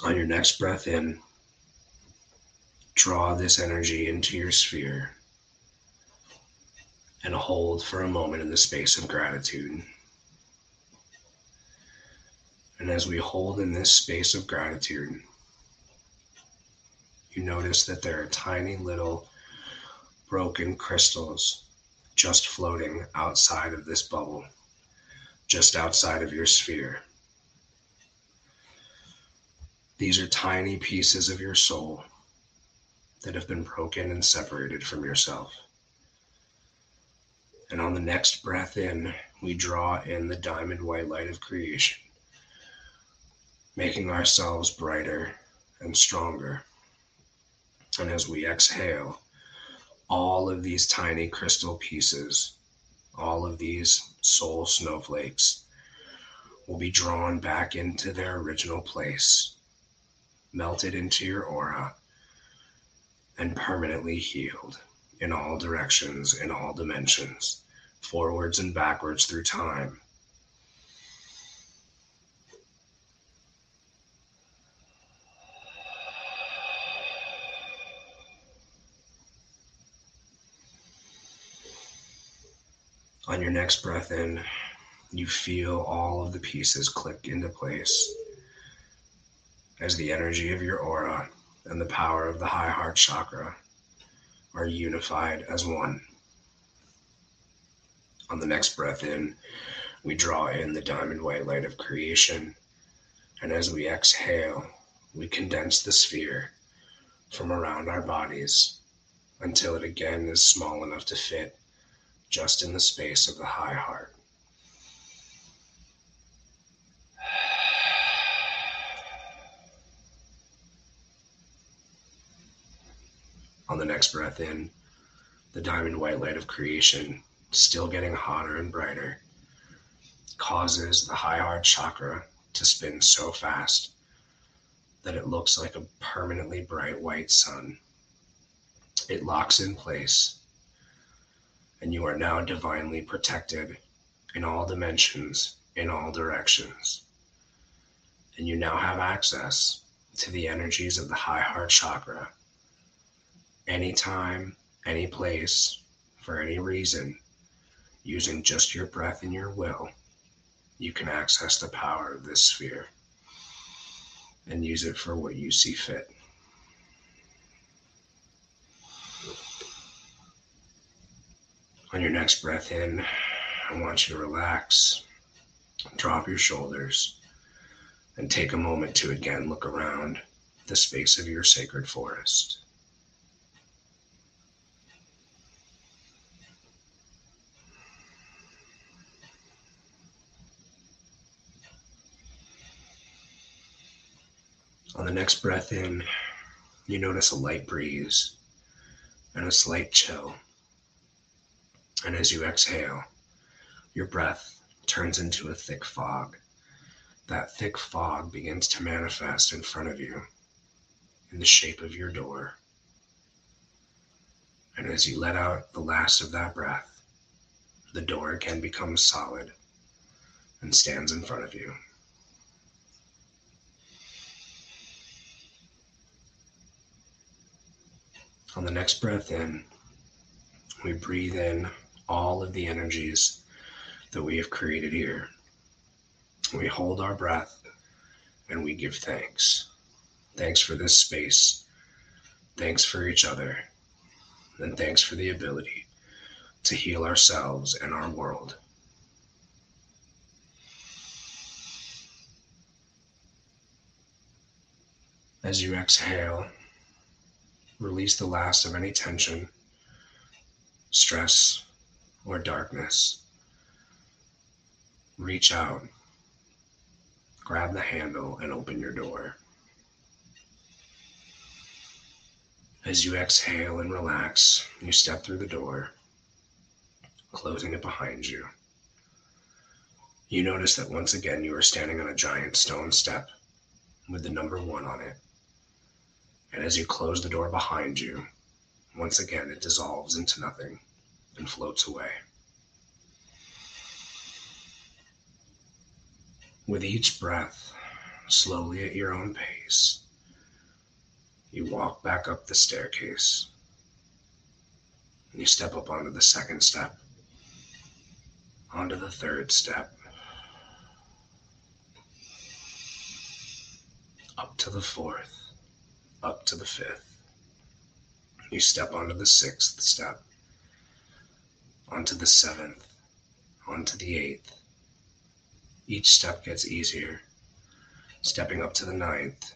On your next breath in, draw this energy into your sphere and hold for a moment in the space of gratitude. And as we hold in this space of gratitude, you notice that there are tiny little broken crystals just floating outside of this bubble, just outside of your sphere. These are tiny pieces of your soul that have been broken and separated from yourself. And on the next breath in, we draw in the diamond white light of creation, making ourselves brighter and stronger. And as we exhale, all of these tiny crystal pieces, all of these soul snowflakes, will be drawn back into their original place, melted into your aura, and permanently healed in all directions, in all dimensions, forwards and backwards through time. On your next breath in, you feel all of the pieces click into place as the energy of your aura and the power of the high heart chakra are unified as one. On the next breath in, we draw in the diamond white light of creation. And as we exhale, we condense the sphere from around our bodies until it again is small enough to fit just in the space of the high heart. On the next breath in, the diamond white light of creation, still getting hotter and brighter, causes the high heart chakra to spin so fast that it looks like a permanently bright white sun. It locks in place, and you are now divinely protected in all dimensions, in all directions. And you now have access to the energies of the high heart chakra anytime, any place, for any reason, using just your breath and your will, you can access the power of this sphere and use it for what you see fit. On your next breath in, I want you to relax, drop your shoulders, and take a moment to again look around the space of your sacred forest. On the next breath in, you notice a light breeze and a slight chill. And as you exhale, your breath turns into a thick fog. That thick fog begins to manifest in front of you in the shape of your door. And as you let out the last of that breath, the door again becomes solid and stands in front of you. On the next breath in, we breathe in all of the energies that we have created here. We hold our breath and we give thanks. Thanks for this space. Thanks for each other. And thanks for the ability to heal ourselves and our world. As you exhale, release the last of any tension, stress, or darkness. Reach out, grab the handle, and open your door. As you exhale and relax, you step through the door, closing it behind you. You notice that once again you are standing on a giant stone step with the number one on it. And as you close the door behind you, once again it dissolves into nothing and floats away. With each breath, slowly at your own pace, you walk back up the staircase. And you step up onto the second step, onto the third step, up to the fourth, up to the fifth. You step onto the sixth step, onto the seventh, onto the eighth. Each step gets easier, stepping up to the ninth,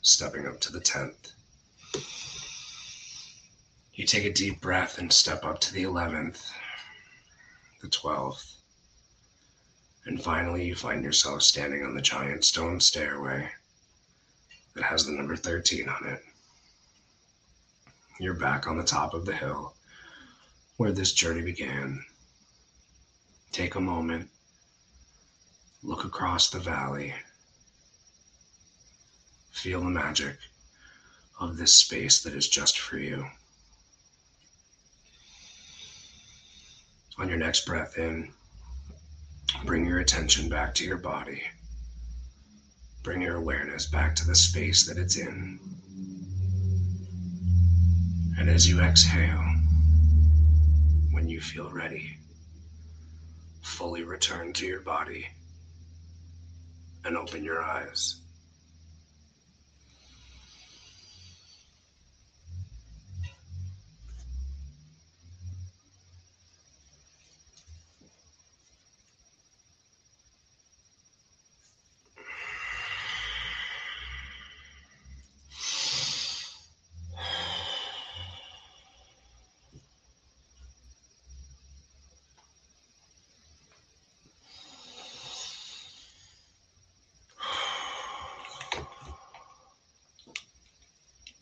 stepping up to the tenth. You take a deep breath and step up to the eleventh, the twelfth, and finally you find yourself standing on the giant stone stairway that has the number 13 on it. You're back on the top of the hill where this journey began. Take a moment, look across the valley, feel the magic of this space that is just for you. On your next breath in, bring your attention back to your body. Bring your awareness back to the space that it's in. And as you exhale, when you feel ready, fully return to your body and open your eyes.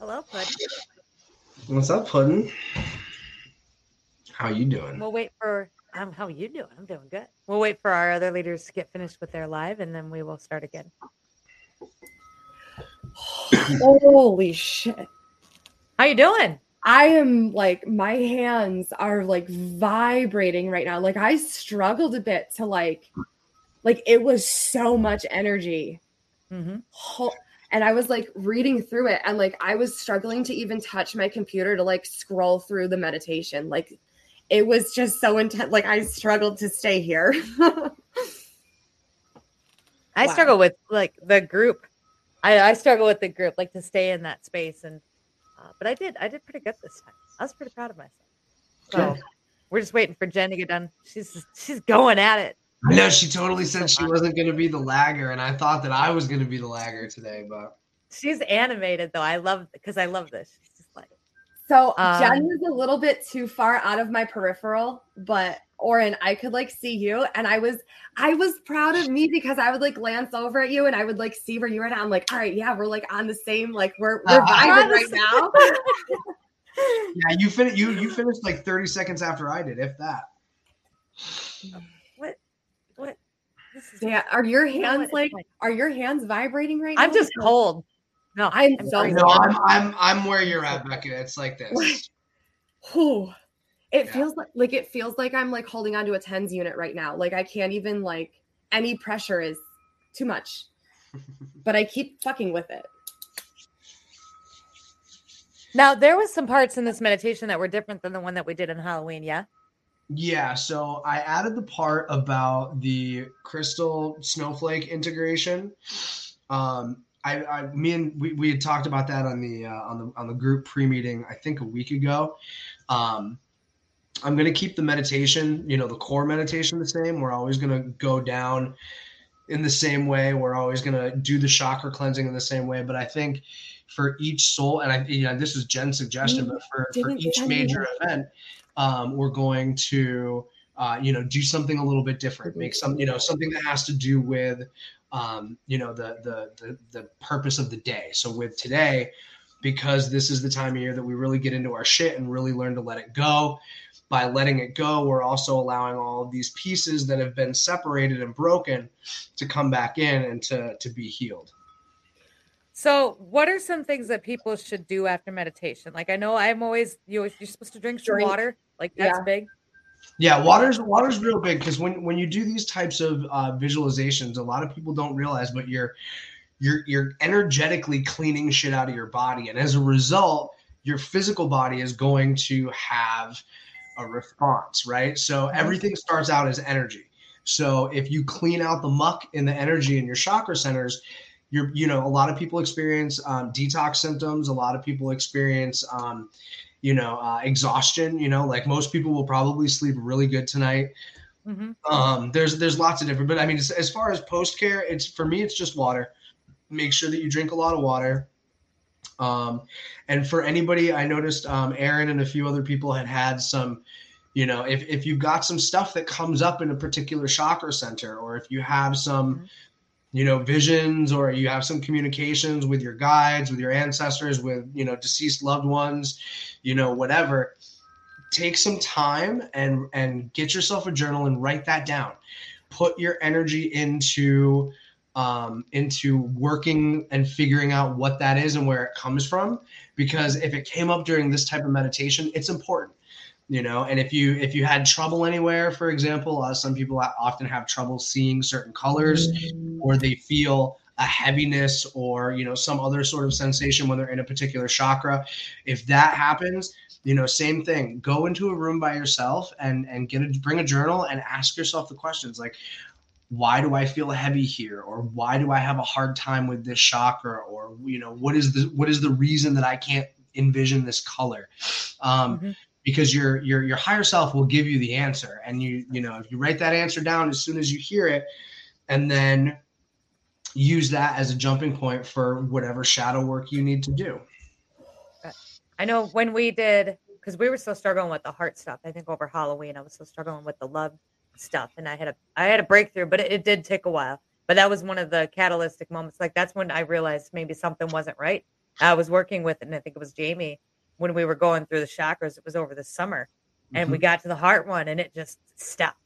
Hello, Puddin. What's up, Puddin? How you doing? We'll wait for um, how you doing? I'm doing good. We'll wait for our other leaders to get finished with their live, and then we will start again. [sighs] Holy shit. How you doing? I am like my hands are like vibrating right now. Like I struggled a bit to like like it was so much energy. Mm-hmm. Ho- And I was like reading through it and like I was struggling to even touch my computer to like scroll through the meditation. Like it was just so intense. Like I struggled to stay here. [laughs] I Wow. struggle with like the group. I, I struggle with the group, like to stay in that space. And uh, but I did, I did pretty good this time. I was pretty proud of myself. So we're just waiting for Jen to get done. She's she's going at it. I know she totally said she wasn't going to be the lagger, and I thought that I was going to be the lagger today, but She's animated though. I love because I love this. She's just like so Um, Jen was a little bit too far out of my peripheral, but Oren, I could like see you and I was I was proud of me because I would like glance over at you and I would like see where you were at. I'm like, all right, yeah, we're like on the same, like we're we're Uh, vibing right now. [laughs] yeah, you finished you you finished like 30 seconds after I did, if that. what what this is Yeah, are your hands like like- are your hands vibrating right now? I'm just cold. No, I'm I'm so. No, I'm I'm I'm where you're at, Becca. It's like this. Whew. It Yeah. feels like like it feels like I'm like holding onto a TENS unit right now. Like I can't even like any pressure is too much. [laughs] But I keep fucking with it. Now there was some parts in this meditation that were different than the one that we did in Halloween. Yeah. Yeah, so I added the part about the crystal snowflake integration. Um, I, I me and we, we had talked about that on the uh, on the on the group pre meeting I think a week ago. Um, I'm gonna keep the meditation, you know, the core meditation the same. We're always gonna go down in the same way. We're always gonna do the chakra cleansing in the same way. But I think for each soul, and I you know this is Jen's suggestion, but for, for each major event, um, we're going to uh, you know do something a little bit different. Make some you know something that has to do with um, you know the, the the the purpose of the day. So with today, because this is the time of year that we really get into our shit and really learn to let it go. By letting it go, we're also allowing all of these pieces that have been separated and broken to come back in and to to be healed. So, what are some things that people should do after meditation? Like, I know I'm always you. You're supposed to drink some Drink. water. Like that's Yeah. big. Yeah, water's water's real big because when when you do these types of uh, visualizations, a lot of people don't realize, but you're you're you're energetically cleaning shit out of your body, and as a result, your physical body is going to have a response, right? So everything starts out as energy. So if you clean out the muck in the energy in your chakra centers, you're you know a lot of people experience um, detox symptoms. A lot of people experience um, you know uh, exhaustion. You know, like most people will probably sleep really good tonight. hmm Um, there's there's lots of different, but I mean, as, as far as post care, it's for me, it's just water. Make sure that you drink a lot of water. Um, and for anybody, I noticed um, Aaron and a few other people had had some, you know, if if you've got some stuff that comes up in a particular chakra center, or if you have some, Mhm. you know, visions, or you have some communications with your guides, with your ancestors, with you know deceased loved ones, you know, whatever take some time and and get yourself a journal and write that down. Put your energy into um, into working and figuring out what that is and where it comes from because if it came up during this type of meditation it's important you know? And if you if you had trouble anywhere for example uh, some people often have trouble seeing certain colors or they feel a heaviness or you know some other sort of sensation when they're in a particular chakra. If that happens you know same thing. Go into a room by yourself and and get a bring a journal and ask yourself the questions like why do i feel heavy here? Or why do i have a hard time with this chakra? Or you know what is the what is the reason that i can't envision this color? Um Mhm. because your your your higher self will give you the answer. And you you know if you write that answer down as soon as you hear it and then use that as a jumping point for whatever shadow work you need to do I know when we did because we were still struggling with the heart stuff. I think over Halloween I was still struggling with the love stuff, and I had a I had a breakthrough, but it, it did take a while. But that was one of the catalytic moments. Like that's when I realized maybe something wasn't right. I was working with, and I think it was Jamie when we were going through the chakras. It was over the summer, and we mm-hmm. got to the heart one, and it just stopped.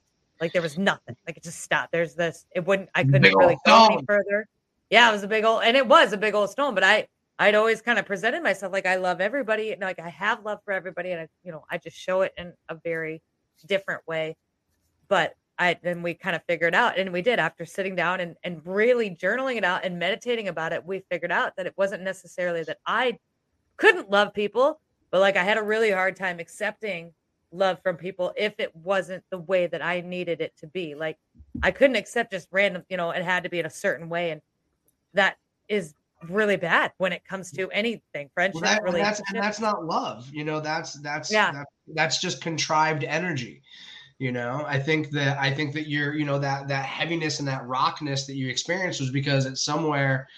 Like there was nothing. Like it just stopped. There's this. It wouldn't. I couldn't Big really go any further. Yeah, it was a big old, and it was a big old stone. But I I'd always kind of presented myself like I love everybody, and like I have love for everybody, and I, you know, I just show it in a very different way. But I then we kind of figured out, and we did after sitting down and and really journaling it out and meditating about it. We figured out that it wasn't necessarily that I couldn't love people, but like I had a really hard time accepting love from people if it wasn't the way that I needed it to be. Like I couldn't accept just random, you know, it had to be in a certain way, and that is really bad when it comes to anything friendship well, that, and that's and that's not love you know that's that's Yeah. that, that's just contrived energy you know i think that i think that you're you know that that heaviness and that rockness that you experienced was because it's somewhere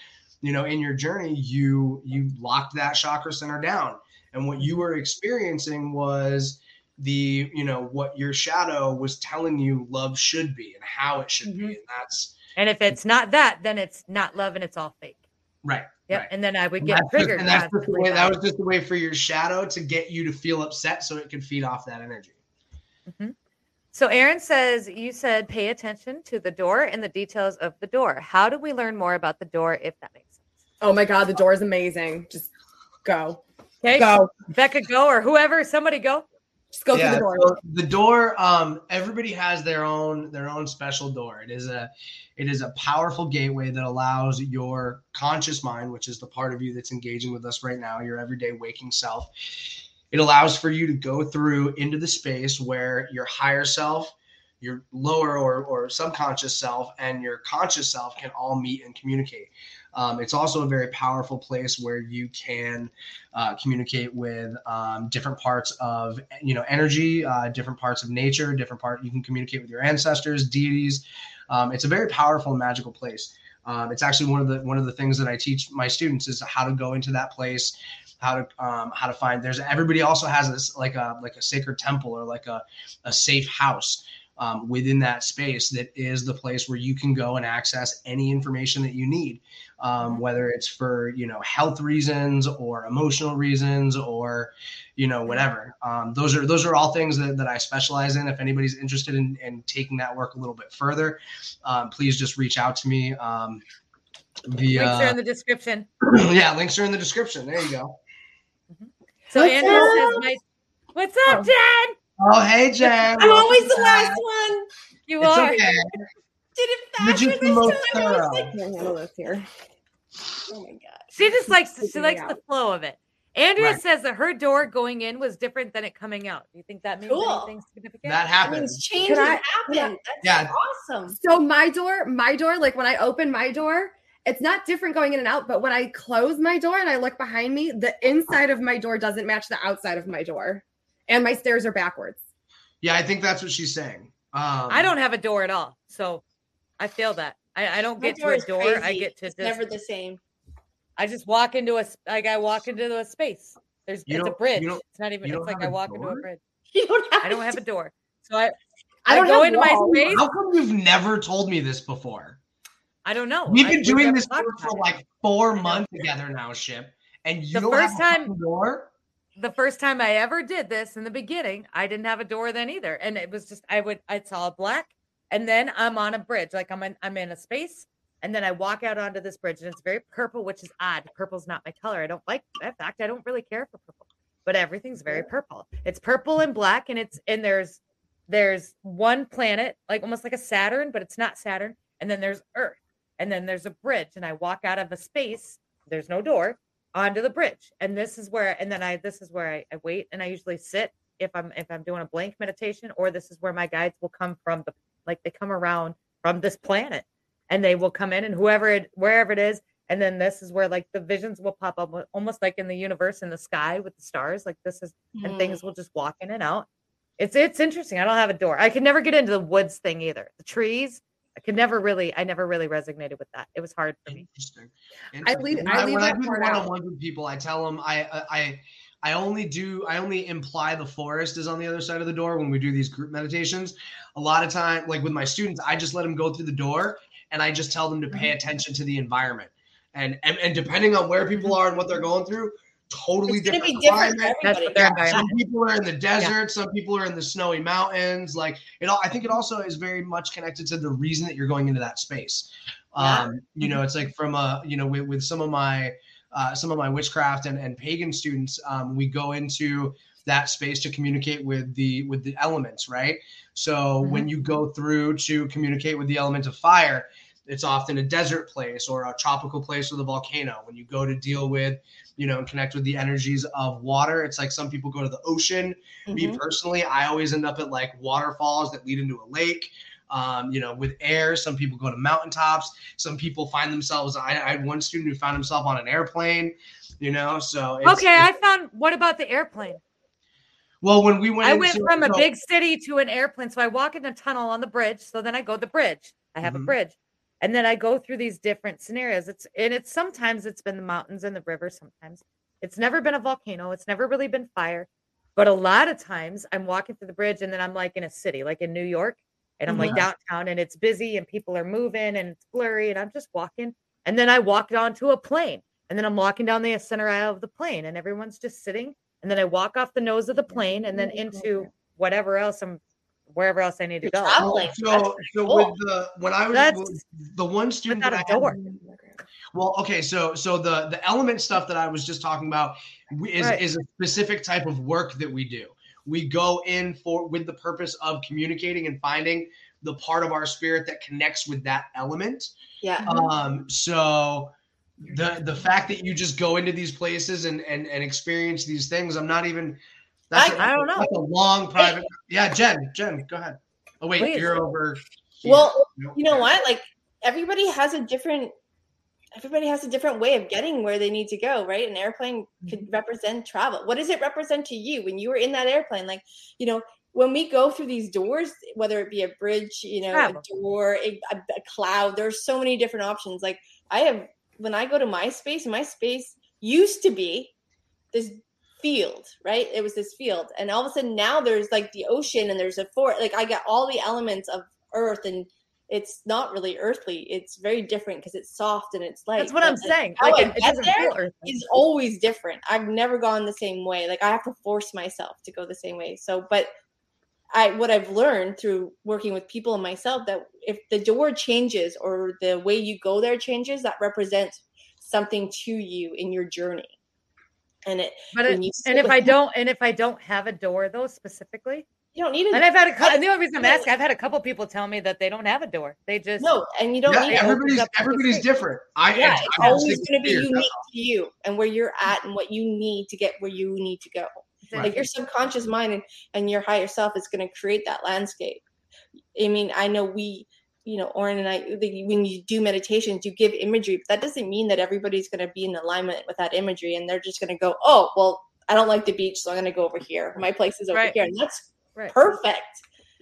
you know in your journey you you locked that chakra center down and what you were experiencing was the you know what your shadow was telling you love should be and how it should Mhm. be and that's and if it's not that then it's not love and it's all fake right yeah right. and then i would And get just- triggered and that's just the way, that was just a way for your shadow to get you to feel upset so it could feed off that energy so aaron says you said pay attention to the door and the details of the door how do we learn more about the door if that makes sense Oh my god, the door is amazing. Just go. okay Go. becca go or whoever somebody go Just go through the door. so the door um everybody has their own their own special door it is a it is a powerful gateway that allows your conscious mind which is the part of you that's engaging with us right now your everyday waking self it allows for you to go through into the space where your higher self your lower or, or subconscious self and your conscious self can all meet and communicate. Um, it's also a very powerful place where you can uh, communicate with um, different parts of you know energy, uh, different parts of nature, different part. You can communicate with your ancestors, deities. Um, it's a very powerful and magical place. Um, it's actually one of the one of the things that I teach my students is how to go into that place, how to um, how to find. There's everybody also has this like a like a sacred temple or like a a safe house um, within that space that is the place where you can go and access any information that you need um, whether it's for you know health reasons or emotional reasons or you know whatever um, those are those are all things that, that i specialize in if anybody's interested in, in taking that work a little bit further um, please just reach out to me um, via Links are in the description. [clears throat] yeah links are in the description there you go So What's Andrew up? says, my, "What's up, Jen? Oh hey jen I'm always the last back. one. You it's are." okay [laughs] Did it you're faster just the this most time? I was thorough like, Can't handle this here. oh my god. She just likes she Figuring likes it the flow of it. Andrea Right. says that her door going in was different than it coming out. Do you think that means Cool. anything significant? that I mean, happens changes I- happen. That's Yeah. awesome. So my door, my door, like when I open my door, it's not different going in and out, but when I close my door and I look behind me, the inside of my door doesn't match the outside of my door. And my stairs are backwards. yeah i think that's what she's saying um, I don't have a door at all, so I feel that. I, I don't get to a is door. I get to It's just. never the same. I just walk into a s- like I walk into a space. There's You it's a bridge. It's not even. It's like I I a walk into a bridge. [laughs] You don't have I don't have a door, so I I I, don't go have into my space. how come you've never told me this before I don't know. We've I- been doing never this for like four months together now, Ship, and you The don't first have a time- fucking door. The first time I ever did this in the beginning, I didn't have a door then either, and it was just I would I saw black, and then I'm on a bridge, like I'm in I'm in a space, and then I walk out onto this bridge, and it's very purple, which is odd. Purple's not my color. I don't like. In fact, I don't really care for purple, but everything's very purple. It's purple and black, and it's and there's there's one planet, like almost like a Saturn, but it's not Saturn, and then there's Earth, and then there's a bridge, and I walk out of a space. There's no door onto the bridge. And this is where and then i this is where I, I wait and i usually sit if i'm if i'm doing a blank meditation or this is where my guides will come from the like they come around from this planet and they will come in and whoever it wherever it is. And then this is where like the visions will pop up almost like in the universe in the sky with the stars like this is Hmm. and things will just walk in and out. It's it's interesting. I don't have a door. I could never get into the woods thing either. The trees i could never really i never really resonated with that it was hard for me Interesting. I leave- When I I, when I do one-on-ones with people, I tell them I uh, I I only do I only imply the forest is on the other side of the door when we do these group meditations. A lot of time, like with my students, I just let them go through the door and I just tell them to pay mm-hmm. attention to the environment. And and, and depending on where people mm-hmm. are and what they're going through, totally It's different. be different climate. that's everybody. what Yeah, some people are in the desert, some people are in the snowy mountains. Like it all, I think it also is very much connected to the reason that you're going into that space. Yeah. Um, you know, it's like from a, you know, with, with some of my, uh, some of my witchcraft and, and pagan students, um, we go into that space to communicate with the with the elements, right? So when you go through to communicate with the element of fire, it's often a desert place or a tropical place with a volcano. When you go to deal with, you know, and connect with the energies of water, it's like some people go to the ocean. Me Mhm. personally, I always end up at like waterfalls that lead into a lake. Um, you know, with air, some people go to mountaintops. Some people find themselves. I, I had one student who found himself on an airplane. You know, so it's, okay i found what about the airplane well, when we went, I went into- from a big city to an airplane. So I walk in a tunnel on the bridge. So then I go the bridge. I have Mhm. a bridge. And then I go through these different scenarios. It's and it's sometimes it's been the mountains and the river, sometimes it's never been a volcano, it's never really been fire. But a lot of times I'm walking through the bridge and then I'm like in a city, like in New York, and I'm like Mhm. downtown and it's busy and people are moving and it's blurry and I'm just walking. And then I walked onto a plane and then I'm walking down the center aisle of the plane and everyone's just sitting. And then I walk off the nose of the plane and then into whatever else I'm wherever else I need to go. traveling. So, That's so cool. with the when I was That's with the one student without that a I had- Well, okay, so so the the element stuff that I was just talking about is Right. is a specific type of work that we do. We go in for with the purpose of communicating and finding the part of our spirit that connects with that element. Yeah. Um, so the the fact that you just go into these places and and and experience these things, I'm not even. That's a- I- I don't know. That's a long private. Yeah, Jen, Jen, go ahead. Oh wait, you're over. here. Well, you know what? Like everybody has a different everybody has a different way of getting where they need to go, right? An airplane could mm-hmm. represent travel. What does it represent to you when you were in that airplane? Like, you know, when we go through these doors, whether it be a bridge, you know, Travel. a door, a, a, a cloud, there's so many different options. Like I have when I go to my space, my space used to be this field, right? It was this field. And all of a sudden now there's like the ocean and there's a fort. Like I got all the elements of earth and it's not really earthly. It's very different because it's soft and it's light. That's what But I'm saying. Like it doesn't feel earthly. It's always different. I've never gone the same way. Like I have to force myself to go the same way. So, but I what I've learned through working with people and myself that if the door changes or the way you go there changes, that represents something to you in your journey. And it But it, and if I people, don't and if I don't have a door though specifically, you don't need it. and a I've had a cou- and the only reason I'm asking, I've had a couple people tell me that they don't have a door. They just no, and you don't Yeah, need everybody's Opens everybody's different. I yeah, I- it's I'm always going to be unique to you and where you're mm. at and what you need to get where you need to go. Like your subconscious mind and, and your higher self is going to create that landscape. I mean, I know we, you know, Oren and I, the, when you do meditations, you give imagery, but that doesn't mean that everybody's going to be in alignment with that imagery and they're just going to go, oh, well, I don't like the beach, so I'm going to go over here. My place is over Right. here. And that's right, perfect.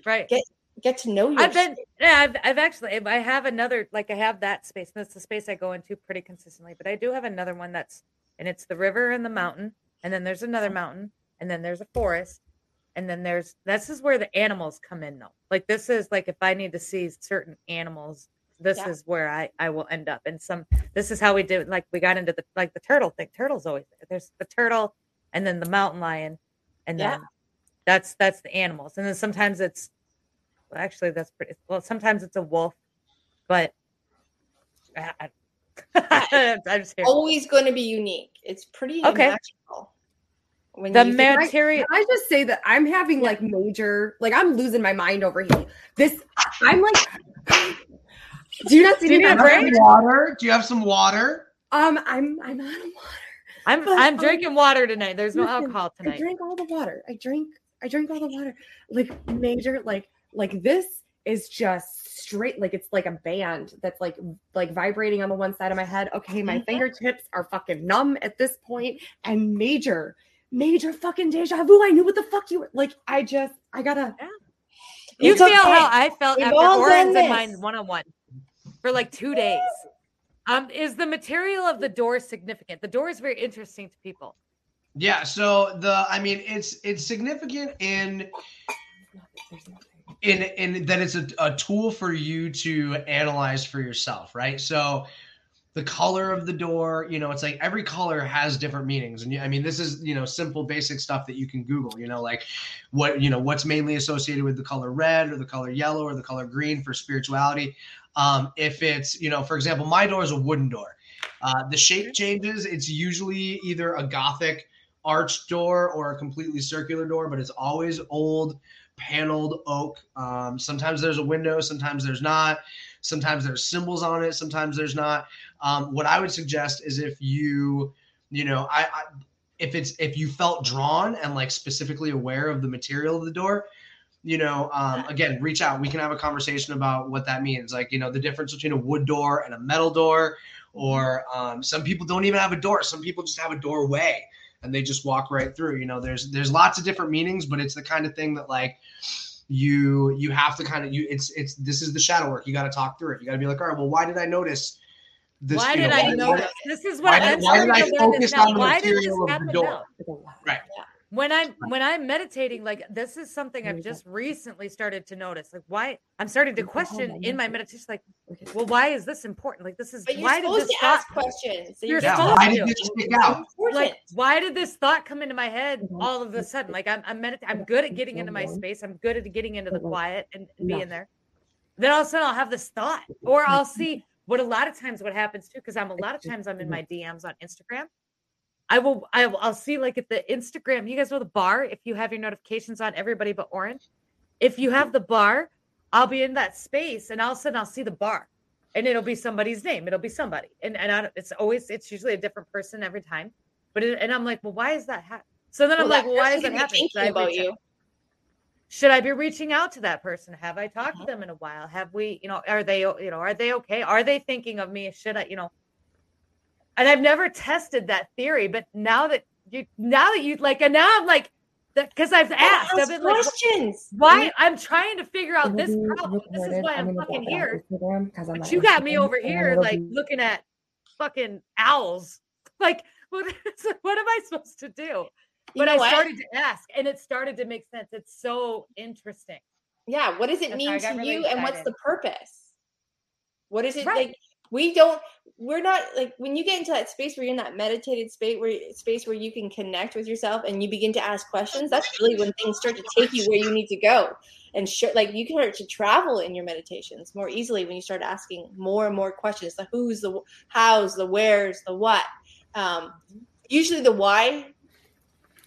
right. Get get to know you. I've been, yeah, I've, I've actually, I have another, like I have that space. And that's the space I go into pretty consistently. But I do have another one that's, and it's the river and the mountain, and then there's another uh-huh. mountain, and then there's a forest, and then there's this is where the animals come in though. Like this is like if I need to see certain animals, this Yeah. is where I I will end up. And some, this is how we do. Like we got into the like the turtle thing. Turtles always. There's the turtle, and then the mountain lion, and Yeah. then that's that's the animals, and then sometimes it's well, actually, that's pretty. Well, sometimes it's a wolf, but I, I, [laughs] I'm just here. always going to be unique. It's pretty Okay. magical. When the you think- material. Can I just say that I'm having like major, like I'm losing my mind over here. This, I'm like, do you not see Do me? need a I'm Do you have break? some water? Do you have some water? Um, I'm I'm out of water. I'm but, I'm um, drinking water tonight. There's no listen, alcohol tonight. I tonight. drank all the water. I drink. I drink all the water. Like major. Like like this is just straight. Like it's like a band that's like like vibrating on the one side of my head. Okay, my Mhm. fingertips are fucking numb at this point, and major, major fucking deja vu. I knew what the fuck you were. Like I just I gotta. You It's feel okay. how I felt We've after all Orange done and mine this. one on one for like two days. Um, is the material of the door significant? The door is very interesting to people. Yeah. So the I mean it's it's significant in in in that it's a, a tool for you to analyze for yourself, right? So the color of the door, you know, it's like every color has different meanings. And I mean, this is, you know, simple basic stuff that you can Google, you know, like what, you know, what's mainly associated with the color red or the color yellow or the color green for spirituality. Um, if it's, you know, for example, my door is a wooden door. Uh, the shape changes. It's usually either a Gothic arched door or a completely circular door, but it's always old paneled oak. Um, sometimes there's a window, sometimes there's not. Sometimes there's symbols on it, sometimes there's not. Um, what I would suggest is if you, you know, I, I if it's if you felt drawn and like specifically aware of the material of the door, you know, um, again, reach out. We can have a conversation about what that means. Like, you know, the difference between a wood door and a metal door, or um, some people don't even have a door. Some people just have a doorway and they just walk right through. You know, there's there's lots of different meanings, but it's the kind of thing that like you you have to kind of you it's it's this is the shadow work. You got to talk through it. You got to be like, all right, well, why did I notice this? why did know, I why- know this? This is what why I'm did- why did starting I to learn focus on the Why did this material of the happen door? now? Right. when i'm when i'm meditating like this is something i've just recently started to notice like why i'm starting to question in my meditation like well why is this important like this is But you're why did this to thought ask questions. So You're Yeah, supposed why to. did this stick out? like why did this thought come into my head Mhm. all of a sudden like i'm i'm, medit- I'm good at getting into my space i'm good at getting into the quiet and, and being there then all of a sudden i'll have this thought or i'll see what a lot of times what happens too because i'm a lot of times i'm in my dms on instagram I will, I will, I'll see like at the Instagram, you guys know the bar. If you have your notifications on, everybody but Orange, if you have the bar, I'll be in that space, and all of a sudden I'll see the bar, and it'll be somebody's name. It'll be somebody, and and I don't, it's always, it's usually a different person every time. But it, and I'm like, well, why is that happening? So then I'm like, well, why is that happening? About you. Should I be reaching out to that person? Have I talked to them in a while? Have we, you know, are they, you know, are they okay? Are they thinking of me? Should I, you know? And I've never tested that theory, but now that you, now that you like, and now I'm like, because I've asked, I've been like, questions. why? I'm trying to figure out this problem. This is why I'm gonna fucking get that on here. I'm But you got me over here, like be- looking at fucking owls. [laughs] Like, what, is, [laughs] what am I supposed to do? You But know I what? started to ask, and it started to make sense. It's so interesting. Yeah, what does it That's mean to really you and what's the purpose? What is it Right. like we don't we're not like when you get into that space where you're in that meditated space where space where you can connect with yourself and you begin to ask questions, that's really when things start to take you where you need to go. And sh- like you can start to travel in your meditations more easily when you start asking more and more questions the who's, the how's, the where's, the what. Um, usually the why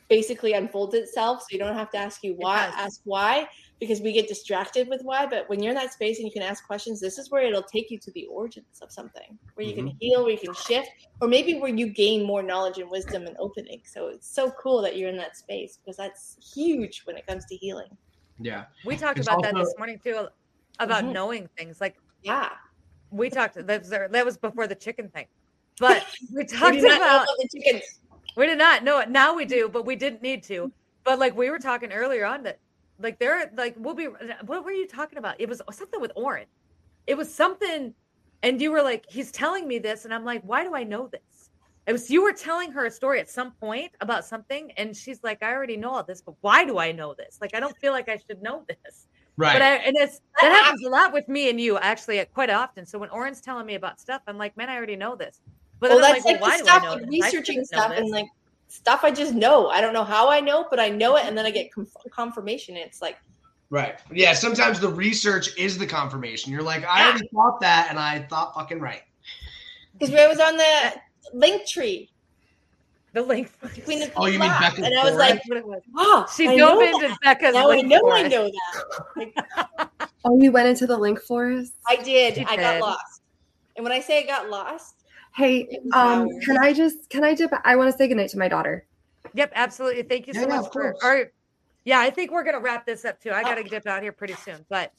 basically unfolds itself. So you don't have to ask you why ask why because we get distracted with why. But when you're in that space and you can ask questions this is where it'll take you to the origins of something where you can heal where you can shift or maybe where you gain more knowledge and wisdom and opening. So it's so cool that you're in that space because that's huge when it comes to healing. Yeah. We talked It's about that this morning too, about Mhm. knowing things. Like yeah. we talked that was, that was before the chicken thing, but [laughs] we we talked do about about the chickens we did not know it. Now we do, but we didn't need to. But like we were talking earlier on that, like there, like we'll be. What were you talking about? It was something with Oren. It was something, and you were like, he's telling me this, and I'm like, why do I know this? It was you were telling her a story at some point about something, and she's like, I already know all this, but why do I know this? Like I don't feel like I should know this. Right. But I, and it's that happens a lot with me and you actually quite often. So when Oren's telling me about stuff, I'm like, man, I already know this. But well that's like, like, well, the stuff know like researching stuff and like stuff i just know i don't know how i know but i know it and then i get conf- confirmation it's like Right. Yeah. Sometimes the research is the confirmation. You're like, I already thought that, and I thought fucking right. because I was on the link tree the link. between the Oh, you mean flap, Becca's and I was like, That's what it was. "Oh, She I dove know into that. Becca's Now I know for I know that." Like, [laughs] Oh, you went into the link forest? I did. She I got lost, and when I say I got lost, Hey, um, can I just can I dip? I want to say goodnight to my daughter. Yep, absolutely. Thank you so Yeah, yeah, much of for. course. Or, yeah, I think we're gonna wrap this up too. I gotta dip out here pretty soon, but.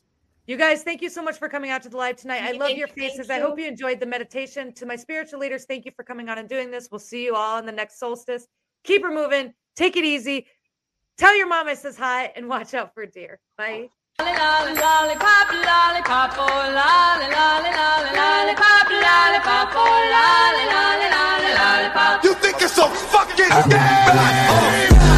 You guys, thank you so much for coming out to the live tonight. I love you, your thank faces. I hope you enjoyed the meditation. To my spiritual leaders, thank you for coming on and doing this. We'll see you all in the next solstice. Keep her moving. Take it easy. Tell your mom I says hi and watch out for deer. Bye. Lollipop, lollipop, oh, lolly, lolly, lolly, lollipop, lollipop, oh, lolly, lolly, lolly, lollipop. You think you're so fucking dead?